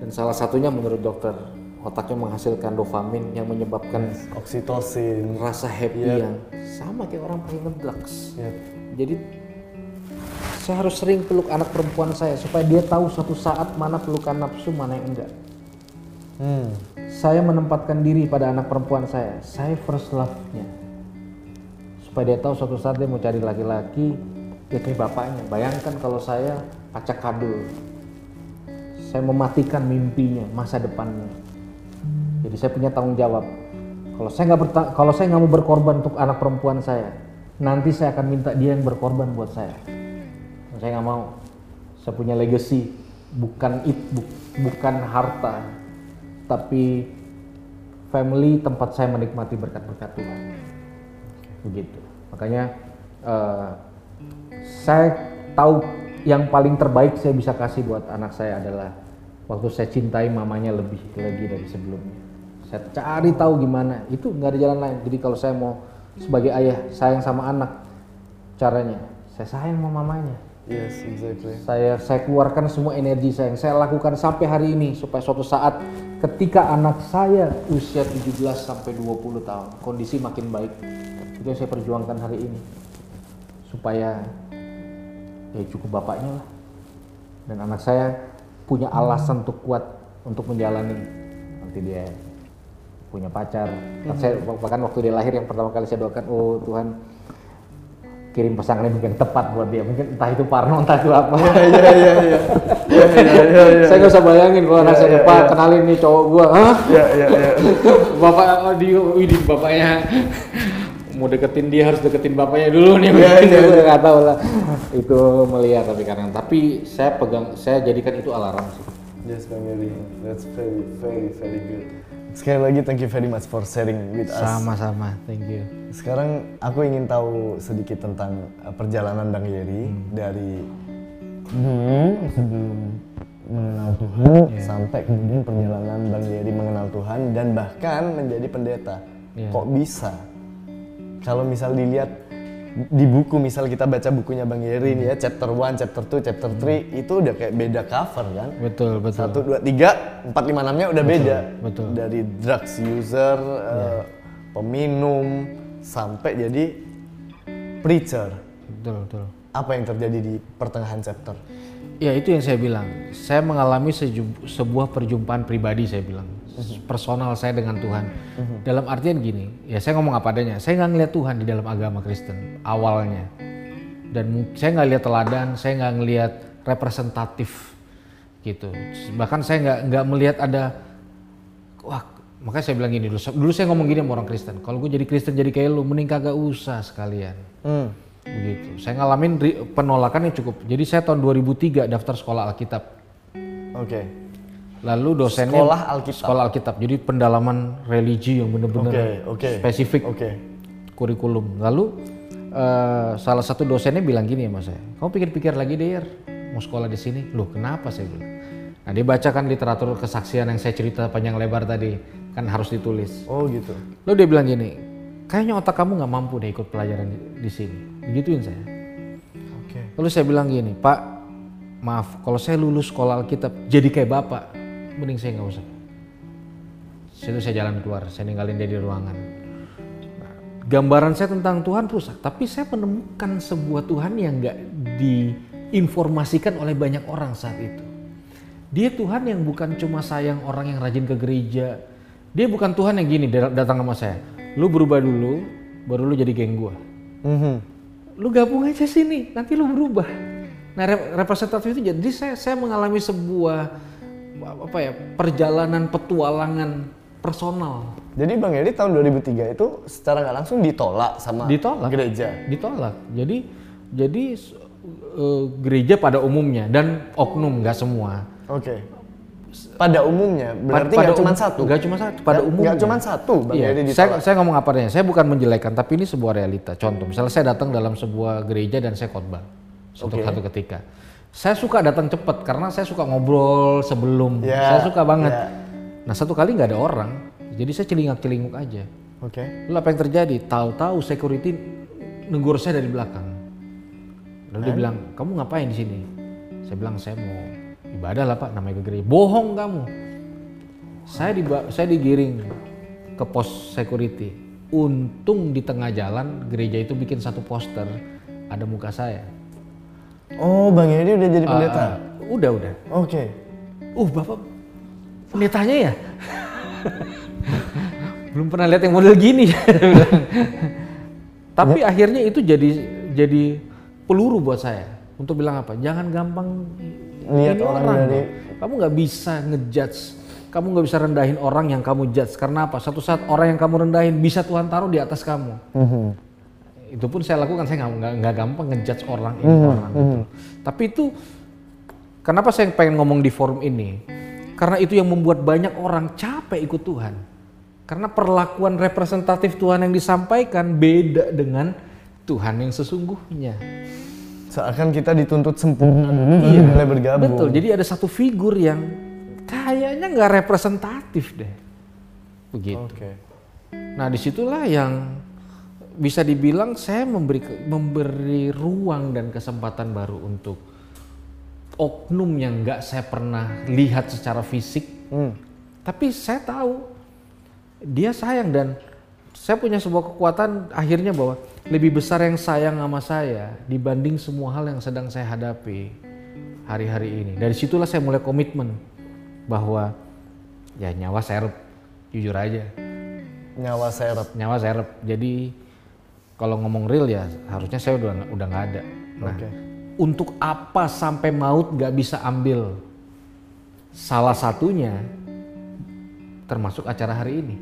Dan salah satunya menurut dokter, otaknya menghasilkan dopamin yang menyebabkan Oksitosin. rasa happy Iya. yang sama kayak orang pakai ngedrugs. Ya. Jadi saya harus sering peluk anak perempuan saya supaya dia tahu suatu saat mana pelukan nafsu, mana yang enggak. Hmm. Saya menempatkan diri pada anak perempuan saya. Saya first love-nya. Supaya dia tahu suatu saat dia mau cari laki-laki, dia kayak bapaknya. Bayangkan kalau saya acak kadul. Saya mematikan mimpinya, masa depannya. Jadi saya punya tanggung jawab. Kalau saya nggak kalau saya nggak mau berkorban untuk anak perempuan saya, nanti saya akan minta dia yang berkorban buat saya. Saya nggak mau. Saya punya legacy, bukan it, bu- bukan harta, tapi family tempat saya menikmati berkat-berkat Tuhan. Begitu. Makanya eh, saya tahu yang paling terbaik saya bisa kasih buat anak saya adalah waktu saya cintai mamanya lebih lagi dari sebelumnya. Saya cari tahu gimana. Itu nggak ada jalan lain. Jadi kalau saya mau sebagai ayah sayang sama anak, caranya saya sayang sama mamanya Yes, exactly. saya saya keluarkan semua energi saya yang saya lakukan sampai hari ini supaya suatu saat ketika anak saya usia 17 sampai 20 tahun kondisi makin baik. Itu yang saya perjuangkan hari ini. Supaya ya cukup bapaknya lah. Dan anak saya punya alasan untuk kuat untuk menjalani. Nanti dia punya pacar. Kan saya bahkan waktu dia lahir yang pertama kali saya doakan oh Tuhan kirim pasangan yang mungkin tepat buat dia mungkin entah itu Parno entah itu apa Iya, iya, iya. Iya, iya, iya, saya nggak usah bayangin kalau anak saya kenalin nih cowok gua Hah? Iya, iya, iya. bapak di Widin bapaknya mau deketin dia harus deketin bapaknya dulu nih mungkin iya, gua iya. nggak tahu lah itu melihat tapi kadang tapi saya pegang saya jadikan itu alarm sih Yes, Bang Yeri. That's very, very, very good. Sekali lagi thank you very much for sharing with us. sama-sama thank you Sekarang aku ingin tahu sedikit tentang uh, perjalanan Bang Yeri dari dulu sebelum mengenal Tuhan sampai kemudian perjalanan Bang Yeri mengenal Tuhan dan bahkan menjadi pendeta. Iya. Kok bisa? Kalau misal dilihat di buku, misal kita baca bukunya Bang Yeri nih ya, chapter 1, chapter 2, chapter 3, itu udah kayak beda cover kan? betul betul Satu, dua, tiga, empat, lima, enamnya udah beda. betul. Dari drugs user, eh, peminum, sampai jadi preacher. betul betul Apa yang terjadi di pertengahan chapter? Ya itu yang saya bilang. Saya mengalami sebuah perjumpaan pribadi saya bilang. Personal saya dengan Tuhan. Dalam artian gini, ya saya ngomong apa adanya. Saya nggak ngeliat Tuhan di dalam agama Kristen awalnya. Dan saya nggak lihat teladan, saya nggak ngelihat representatif gitu. Bahkan saya nggak nggak melihat ada wah makanya saya bilang gini dulu. Dulu saya ngomong gini sama orang Kristen. Kalau gue jadi Kristen jadi kayak lu, mending kagak usah sekalian Hmm. begitu. Saya ngalamin penolakan yang cukup. Jadi saya tahun 2003 daftar sekolah Alkitab. Oke. Lalu dosennya Sekolah Alkitab. Sekolah Alkitab. Jadi pendalaman religi yang benar-benar Oke, oke. spesifik Oke. kurikulum. Lalu eh, salah satu dosennya bilang gini sama saya, kamu pikir-pikir lagi deh, Yer, mau sekolah di sini. Loh kenapa saya bilang? Nah dia bacakan literatur kesaksian yang saya cerita panjang lebar tadi, kan harus ditulis. Oh gitu. Lalu dia bilang gini, kayaknya otak kamu nggak mampu deh ikut pelajaran di, di sini. Begituin saya. Oke. Lalu saya bilang gini, Pak, maaf, kalau saya lulus sekolah Alkitab jadi kayak Bapak, mending saya nggak usah. Situ saya jalan keluar, saya ninggalin dia di ruangan. Nah, gambaran saya tentang Tuhan rusak, tapi saya menemukan sebuah Tuhan yang nggak diinformasikan oleh banyak orang saat itu. Dia Tuhan yang bukan cuma sayang orang yang rajin ke gereja. Dia bukan Tuhan yang gini dat- datang sama saya. Lu berubah dulu, baru lu jadi geng gua Mhm. lu gabung aja sini nanti lu berubah nah rep- representatif itu jadi saya saya mengalami sebuah apa ya perjalanan petualangan personal Jadi Bang Yeri tahun 2003 itu secara nggak langsung ditolak sama Ditolak. gereja. ditolak jadi jadi eh, gereja pada umumnya dan oknum nggak semua. Oke. Pada umumnya berarti nggak cuma um- satu. nggak cuma satu, pada Nggak- umumnya. Nggak cuma satu, Bang Iya, saya, ditolak. saya ngomong apa adanya. Saya bukan menjelekan, tapi ini sebuah realita. Contoh, misalnya saya datang dalam sebuah gereja dan saya khotbah untuk Oke. satu ketika. Saya suka datang cepat karena saya suka ngobrol sebelum. Ya, saya suka banget. ya. Nah satu kali nggak ada orang, jadi saya celingak-celinguk aja. Oke. Lalu apa yang terjadi? Tahu-tahu security negur saya dari belakang. Lalu dia bilang, kamu ngapain di sini? Saya bilang saya mau ibadah lah pak, namanya ke gereja. Bohong kamu. Saya diba- saya digiring ke pos security. Untung di tengah jalan gereja itu bikin satu poster ada muka saya. Oh, Bang Yeri udah jadi pendeta. Ah, udah udah. Oke. Uh bapak pendetanya ya? Belum pernah lihat yang model gini. Tapi akhirnya itu jadi jadi peluru buat saya untuk bilang apa? Jangan gampang Lihat ini orang dari-. Kamu nggak bisa ngejudge. Kamu nggak bisa rendahin orang yang kamu judge. Karena apa? Satu saat orang yang kamu rendahin bisa Tuhan taruh di atas kamu. Mhm. Itu pun saya lakukan. Saya nggak gampang ngejudge orang ini orang gitu. Tapi itu Kenapa saya pengen ngomong di forum ini? Karena itu yang membuat banyak orang capek ikut Tuhan. Karena perlakuan representatif Tuhan yang disampaikan beda dengan Tuhan yang sesungguhnya. Seakan kita dituntut sempurna dulu baru boleh bergabung. Betul. Jadi ada satu figur yang kayaknya nggak representatif deh. Begitu. Oke. Nah di situlah yang bisa dibilang saya memberi memberi ruang dan kesempatan baru untuk oknum yang nggak saya pernah lihat secara fisik, Hmm. tapi saya tahu dia sayang dan saya punya sebuah kekuatan akhirnya bahwa lebih besar yang sayang sama saya dibanding semua hal yang sedang saya hadapi hari-hari ini. Dari situlah saya mulai komitmen bahwa ya nyawa serep, jujur aja Nyawa seret. nyawa serep. Jadi kalau ngomong real ya harusnya saya udah udah nggak ada. Nah, Oke. untuk apa sampai maut nggak bisa ambil? Salah satunya termasuk acara hari ini.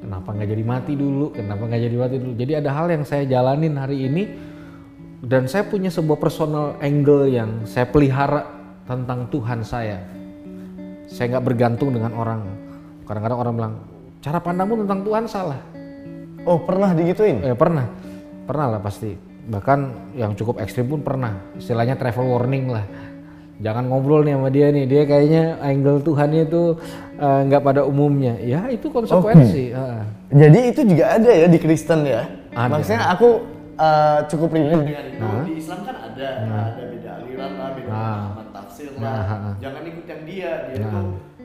Kenapa nggak jadi mati dulu? Kenapa nggak jadi mati dulu? Jadi ada hal yang saya jalanin hari ini dan saya punya sebuah personal angle yang saya pelihara tentang Tuhan saya. Saya nggak bergantung dengan orang. Kadang-kadang orang bilang cara pandangmu tentang Tuhan salah. Oh, pernah digituin? Eh pernah, pernah lah pasti. Bahkan yang cukup ekstrim pun pernah. Istilahnya travel warning lah. Jangan ngobrol nih sama dia nih. Dia kayaknya angle Tuhannya itu eh, nggak pada umumnya. Ya itu konsekuensi. Ah. Jadi itu juga ada ya di Kristen ya? Ada. Maksudnya aku uh, cukup relate dengan itu. Di Islam kan ada, ada beda aliran lah, beda Nah. tafsir lah. Jangan ikut yang dia, dia itu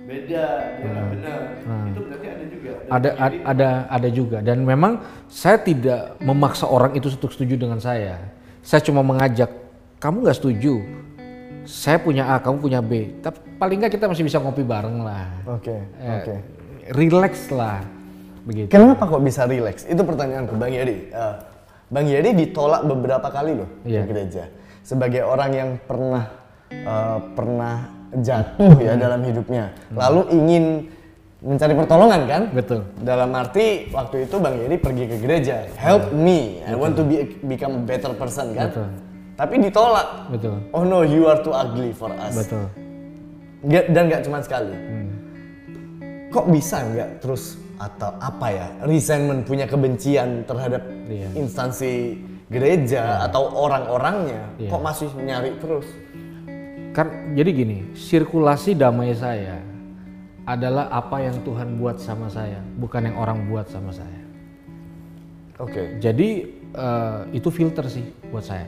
beda, dia nggak benar. Itu berarti ada juga. Dan ada a- ada ada juga dan memang saya tidak memaksa orang itu untuk setuju dengan saya. Saya cuma mengajak kamu nggak setuju. Saya punya A, kamu punya B. Tapi paling nggak kita masih bisa ngopi bareng lah. Oke, Eh, oke. Relax lah, begitu. Kenapa kok bisa relax? Itu pertanyaanku, Bang Yeri. Eh, Bang Yeri ditolak beberapa kali loh Iya. di gereja. Sebagai orang yang pernah eh, pernah jatuh ya dalam hidupnya, lalu ingin mencari pertolongan kan? Betul. Dalam arti waktu itu Bang Yeri pergi ke gereja, help me, I want to be become a better person kan? Betul. Tapi ditolak. Betul. Oh no, you are too ugly for us. Betul. Nggak- dan nggak cuma sekali. Hmm. Kok bisa nggak terus atau apa ya resentment punya kebencian terhadap Iya. instansi gereja atau orang-orangnya Iya. kok masih nyari terus? Kan jadi gini, sirkulasi damai saya adalah apa yang Tuhan buat sama saya, bukan yang orang buat sama saya. Oke. Jadi eh, itu filter sih buat saya.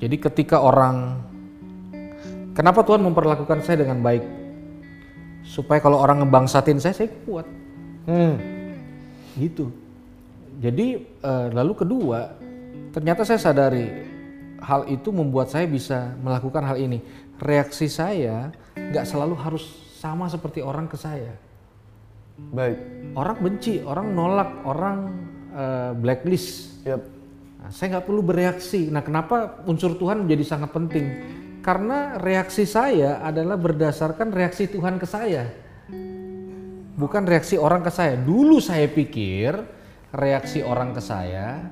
Jadi ketika orang, kenapa Tuhan memperlakukan saya dengan baik? Supaya kalau orang ngebangsatin saya, saya kuat. Hmm. gitu. Jadi eh, lalu kedua, ternyata saya sadari hal itu membuat saya bisa melakukan hal ini. Reaksi saya nggak selalu harus sama seperti orang ke saya. Baik. Orang benci, orang nolak, orang eh, blacklist. Yap. Nah, saya nggak perlu bereaksi. Nah, kenapa unsur Tuhan menjadi sangat penting? Karena reaksi saya adalah berdasarkan reaksi Tuhan ke saya, bukan reaksi orang ke saya. Dulu saya pikir reaksi orang ke saya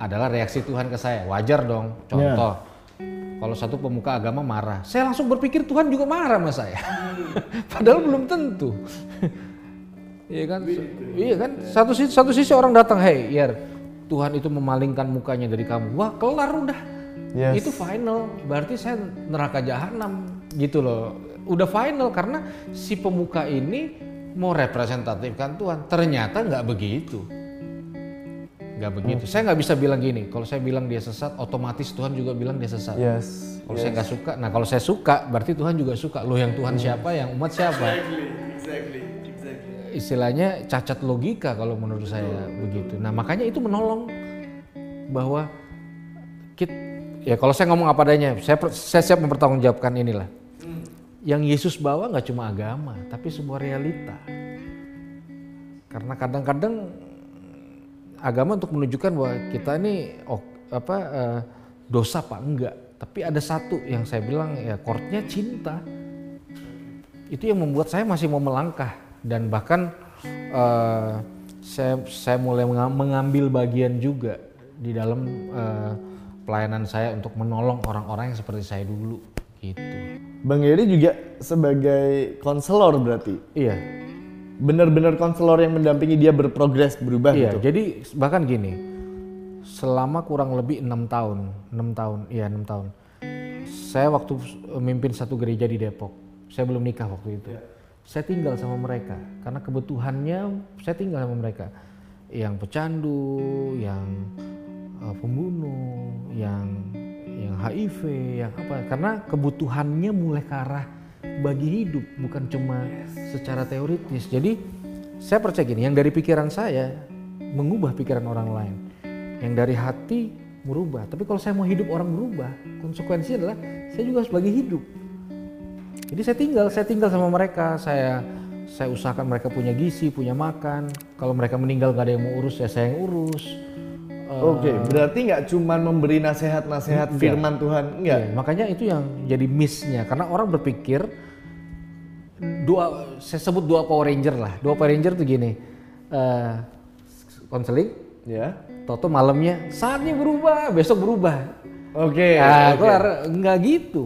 adalah reaksi Tuhan ke saya. Wajar dong. Contoh, Kalau satu pemuka agama marah, saya langsung berpikir Tuhan juga marah sama saya. Padahal belum tentu. Iya kan? Iya kan? Satu sisi, satu sisi orang datang, hey, Yer, Tuhan itu memalingkan mukanya dari kamu. Wah, kelar udah. Yes. Itu final. Berarti saya neraka jahanam gitu loh. Udah final karena si pemuka ini mau representatifkan Tuhan. Ternyata nggak begitu. Nggak begitu. Saya nggak bisa bilang gini. Kalau saya bilang dia sesat, otomatis Tuhan juga bilang dia sesat. Yes. Kalau saya nggak suka, nah kalau saya suka, berarti Tuhan juga suka. Lo yang Tuhan siapa, yang umat siapa? Istilahnya cacat logika kalau menurut saya begitu. Nah makanya itu menolong bahwa kita, ya kalau saya ngomong apa adanya, saya, saya siap mempertanggungjawabkan inilah. Yang Yesus bawa nggak cuma agama, tapi sebuah realita. Karena kadang-kadang agama untuk menunjukkan bahwa kita ini oh, apa eh, dosa apa enggak. Tapi ada satu yang saya bilang ya chordnya cinta. Itu yang membuat saya masih mau melangkah dan bahkan eh, saya saya mulai menga- mengambil bagian juga di dalam eh, pelayanan saya untuk menolong orang-orang yang seperti saya dulu gitu. Bang Yeri juga sebagai konselor berarti. Iya. Benar-benar konselor yang mendampingi dia berprogres berubah Iya, gitu. jadi bahkan gini, selama kurang lebih enam tahun, enam tahun, iya enam tahun. Saya waktu memimpin satu gereja di Depok, saya belum nikah waktu itu. Saya tinggal sama mereka karena kebutuhannya saya tinggal sama mereka. Yang pecandu, yang eh, pembunuh, yang yang HIV, yang apa? Karena kebutuhannya mulai ke arah bagi hidup, bukan cuma secara teoritis. Jadi saya percaya gini, yang dari pikiran saya mengubah pikiran orang lain, yang dari hati merubah. Tapi kalau saya mau hidup orang berubah, konsekuensinya adalah saya juga harus bagi hidup. Jadi saya tinggal, saya tinggal sama mereka, saya saya usahakan mereka punya gizi, punya makan. Kalau mereka meninggal gak ada yang mau urus, ya saya yang urus. Eh, Oke, berarti nggak cuma memberi nasihat-nasihat firman Tuhan, enggak. Iya, makanya itu yang jadi missnya karena orang berpikir dua saya sebut dua Power Ranger lah. Dua Power Ranger tuh gini. eh konseling, Ya. toto malamnya saatnya berubah, besok berubah. Oke. Nah, oke. kelar nggak gitu.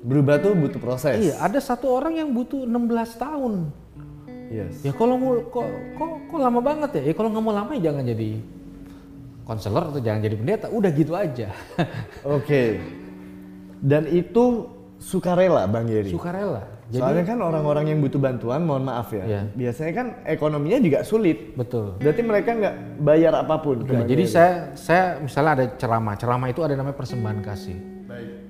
Berubah tuh butuh proses. Iya, ada satu orang yang butuh 16 tahun. Yes. Ya kalau mau kok kok, kok lama banget ya? Ya kalau nggak mau lama ya jangan jadi konselor atau jangan jadi pendeta. Udah gitu aja. Oke. Dan itu sukarela Bang Yeri. Sukarela. Jadi Soalnya kan orang-orang yang butuh bantuan, mohon maaf ya, Iya. biasanya kan ekonominya juga sulit. betul. Berarti mereka nggak bayar apa pun. jadi Yeri. saya saya misalnya ada ceramah, ceramah itu ada namanya persembahan kasih.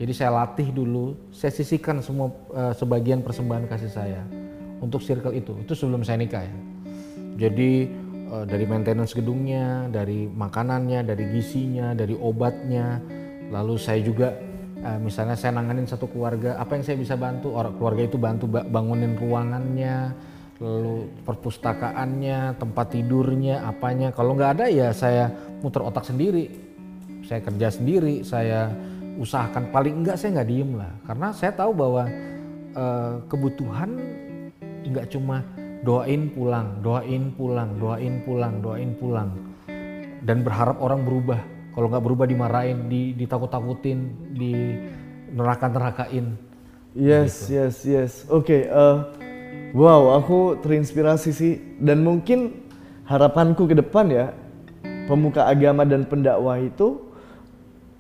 Jadi saya latih dulu, saya sisihkan semua eh, sebagian persembahan kasih saya untuk circle itu. Itu sebelum saya nikah ya. Jadi eh, dari maintenance gedungnya, dari makanannya, dari gizinya, dari obatnya, lalu saya juga eh, misalnya saya nanganin satu keluarga, apa yang saya bisa bantu? Orang keluarga itu bantu ba- bangunin ruangannya, lalu perpustakaannya, tempat tidurnya, apanya. Kalau nggak ada ya saya muter otak sendiri, saya kerja sendiri, saya usahakan paling enggak saya nggak diem lah, karena saya tahu bahwa eh, kebutuhan nggak cuma doain pulang, doain pulang, doain pulang, doain pulang, dan berharap orang berubah. Kalau nggak berubah dimarahin, di, ditakut-takutin, di neraka-nerakain. Yes, yes, yes. Oke, eh, wow, aku terinspirasi sih. Dan mungkin harapanku ke depan ya, pemuka agama dan pendakwah itu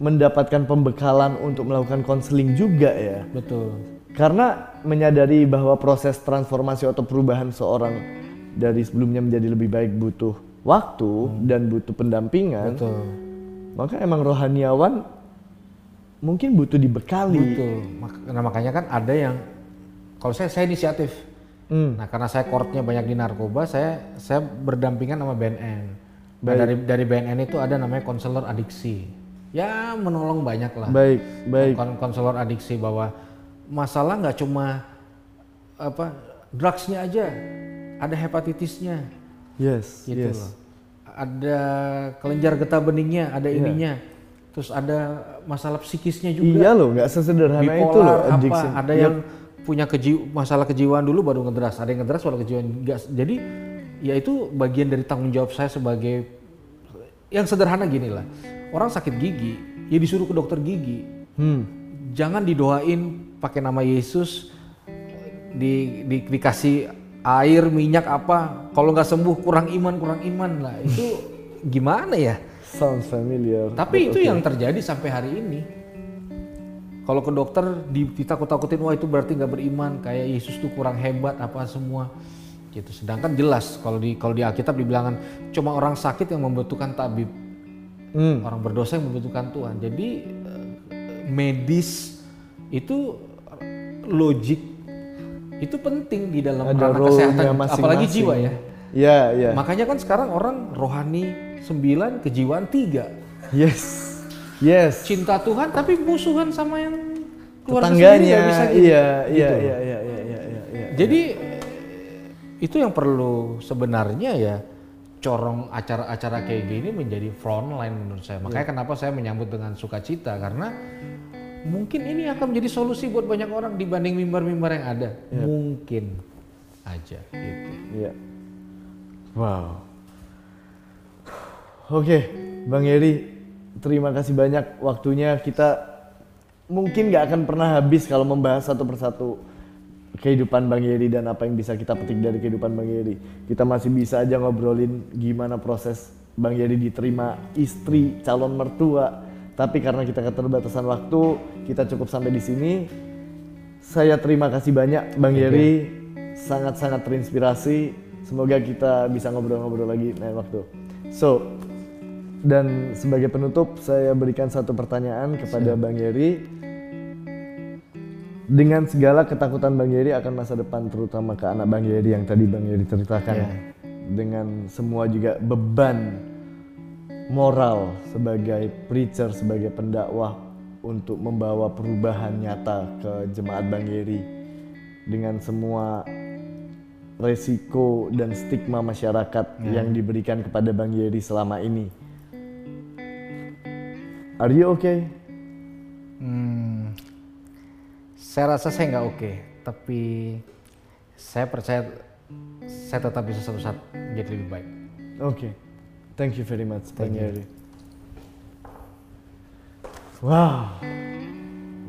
mendapatkan pembekalan untuk melakukan konseling juga ya. Betul. Karena menyadari bahwa proses transformasi atau perubahan seorang dari sebelumnya menjadi lebih baik butuh waktu dan butuh pendampingan. Betul. Maka emang rohaniawan mungkin butuh dibekali. Betul. Nah, makanya kan ada yang kalau saya saya inisiatif. Hmm. Nah, karena saya kortnya banyak di narkoba, saya saya berdampingan sama BNN. Nah, dari dari BNN itu ada namanya konselor adiksi. Ya, menolong banyak lah. Baik, baik. Kon- konselor adiksi bahwa masalah nggak cuma apa drugsnya aja, ada hepatitisnya, Yes, gitu yes. loh. Ada kelenjar getah beningnya, ada ininya. Terus ada masalah psikisnya juga. Iya loh, nggak sesederhana bipolar itu loh apa ada Yep. yang punya keji masalah kejiwaan dulu baru ngedras ada yang ngedras baru kejiwaan gas jadi ya itu bagian dari tanggung jawab saya sebagai yang sederhana gini lah orang sakit gigi ya disuruh ke dokter gigi Hmm. Jangan didoain pakai nama Yesus di, di dikasih air minyak apa. Kalau nggak sembuh kurang iman kurang iman lah. Itu gimana ya? Sounds familiar. tapi itu yang terjadi sampai hari ini. Kalau ke dokter di- ditakut-takutin wah itu berarti nggak beriman. Kayak Yesus tuh kurang hebat apa semua. Gitu. Sedangkan jelas kalau di kalau di Alkitab dibilangan cuma orang sakit yang membutuhkan tabib. Hmm. orang berdosa yang membutuhkan Tuhan. Jadi eh, medis itu logik itu penting di dalam Ada ranah kesehatan masing-masing. apalagi jiwa ya. Iya, iya. Makanya kan sekarang orang rohani 9, kejiwaan 3. Yes. Yes. Cinta Tuhan tapi musuhan sama yang keluarga sendiri Tetangganya. bisa gitu. Iya, iya, Gitu. iya, iya, iya, iya, iya, iya. Jadi itu yang perlu sebenarnya ya corong acara-acara kayak gini menjadi frontline menurut saya. Makanya Iya. kenapa saya menyambut dengan sukacita karena mungkin ini akan menjadi solusi buat banyak orang dibanding mimbar-mimbar yang ada. Iya. Mungkin aja gitu. Iya. Wow. Oke, Bang Yeri, terima kasih banyak waktunya. Kita mungkin nggak akan pernah habis kalau membahas satu persatu kehidupan Bang Yeri dan apa yang bisa kita petik dari kehidupan Bang Yeri. Kita masih bisa aja ngobrolin gimana proses Bang Yeri diterima istri calon mertua. Tapi karena kita keterbatasan waktu, kita cukup sampai di sini. Saya terima kasih banyak Bang Yeri, sangat-sangat terinspirasi. Semoga kita bisa ngobrol-ngobrol lagi lain waktu. So, dan sebagai penutup saya berikan satu pertanyaan kepada Bang Yeri. Dengan segala ketakutan Bang Yeri akan masa depan terutama ke anak Bang Yeri yang tadi Bang Yeri ceritakan. Iya. Dengan semua juga beban moral sebagai preacher, sebagai pendakwah untuk membawa perubahan nyata ke jemaat Bang Yeri dengan semua resiko dan stigma masyarakat yang diberikan kepada Bang Yeri selama ini. Are you okay? Hmm, saya rasa saya nggak oke, tapi saya percaya saya tetap bisa suatu saat menjadi lebih baik. Okay. Thank you very much, Bang Yeri. Wow.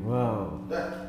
Wow.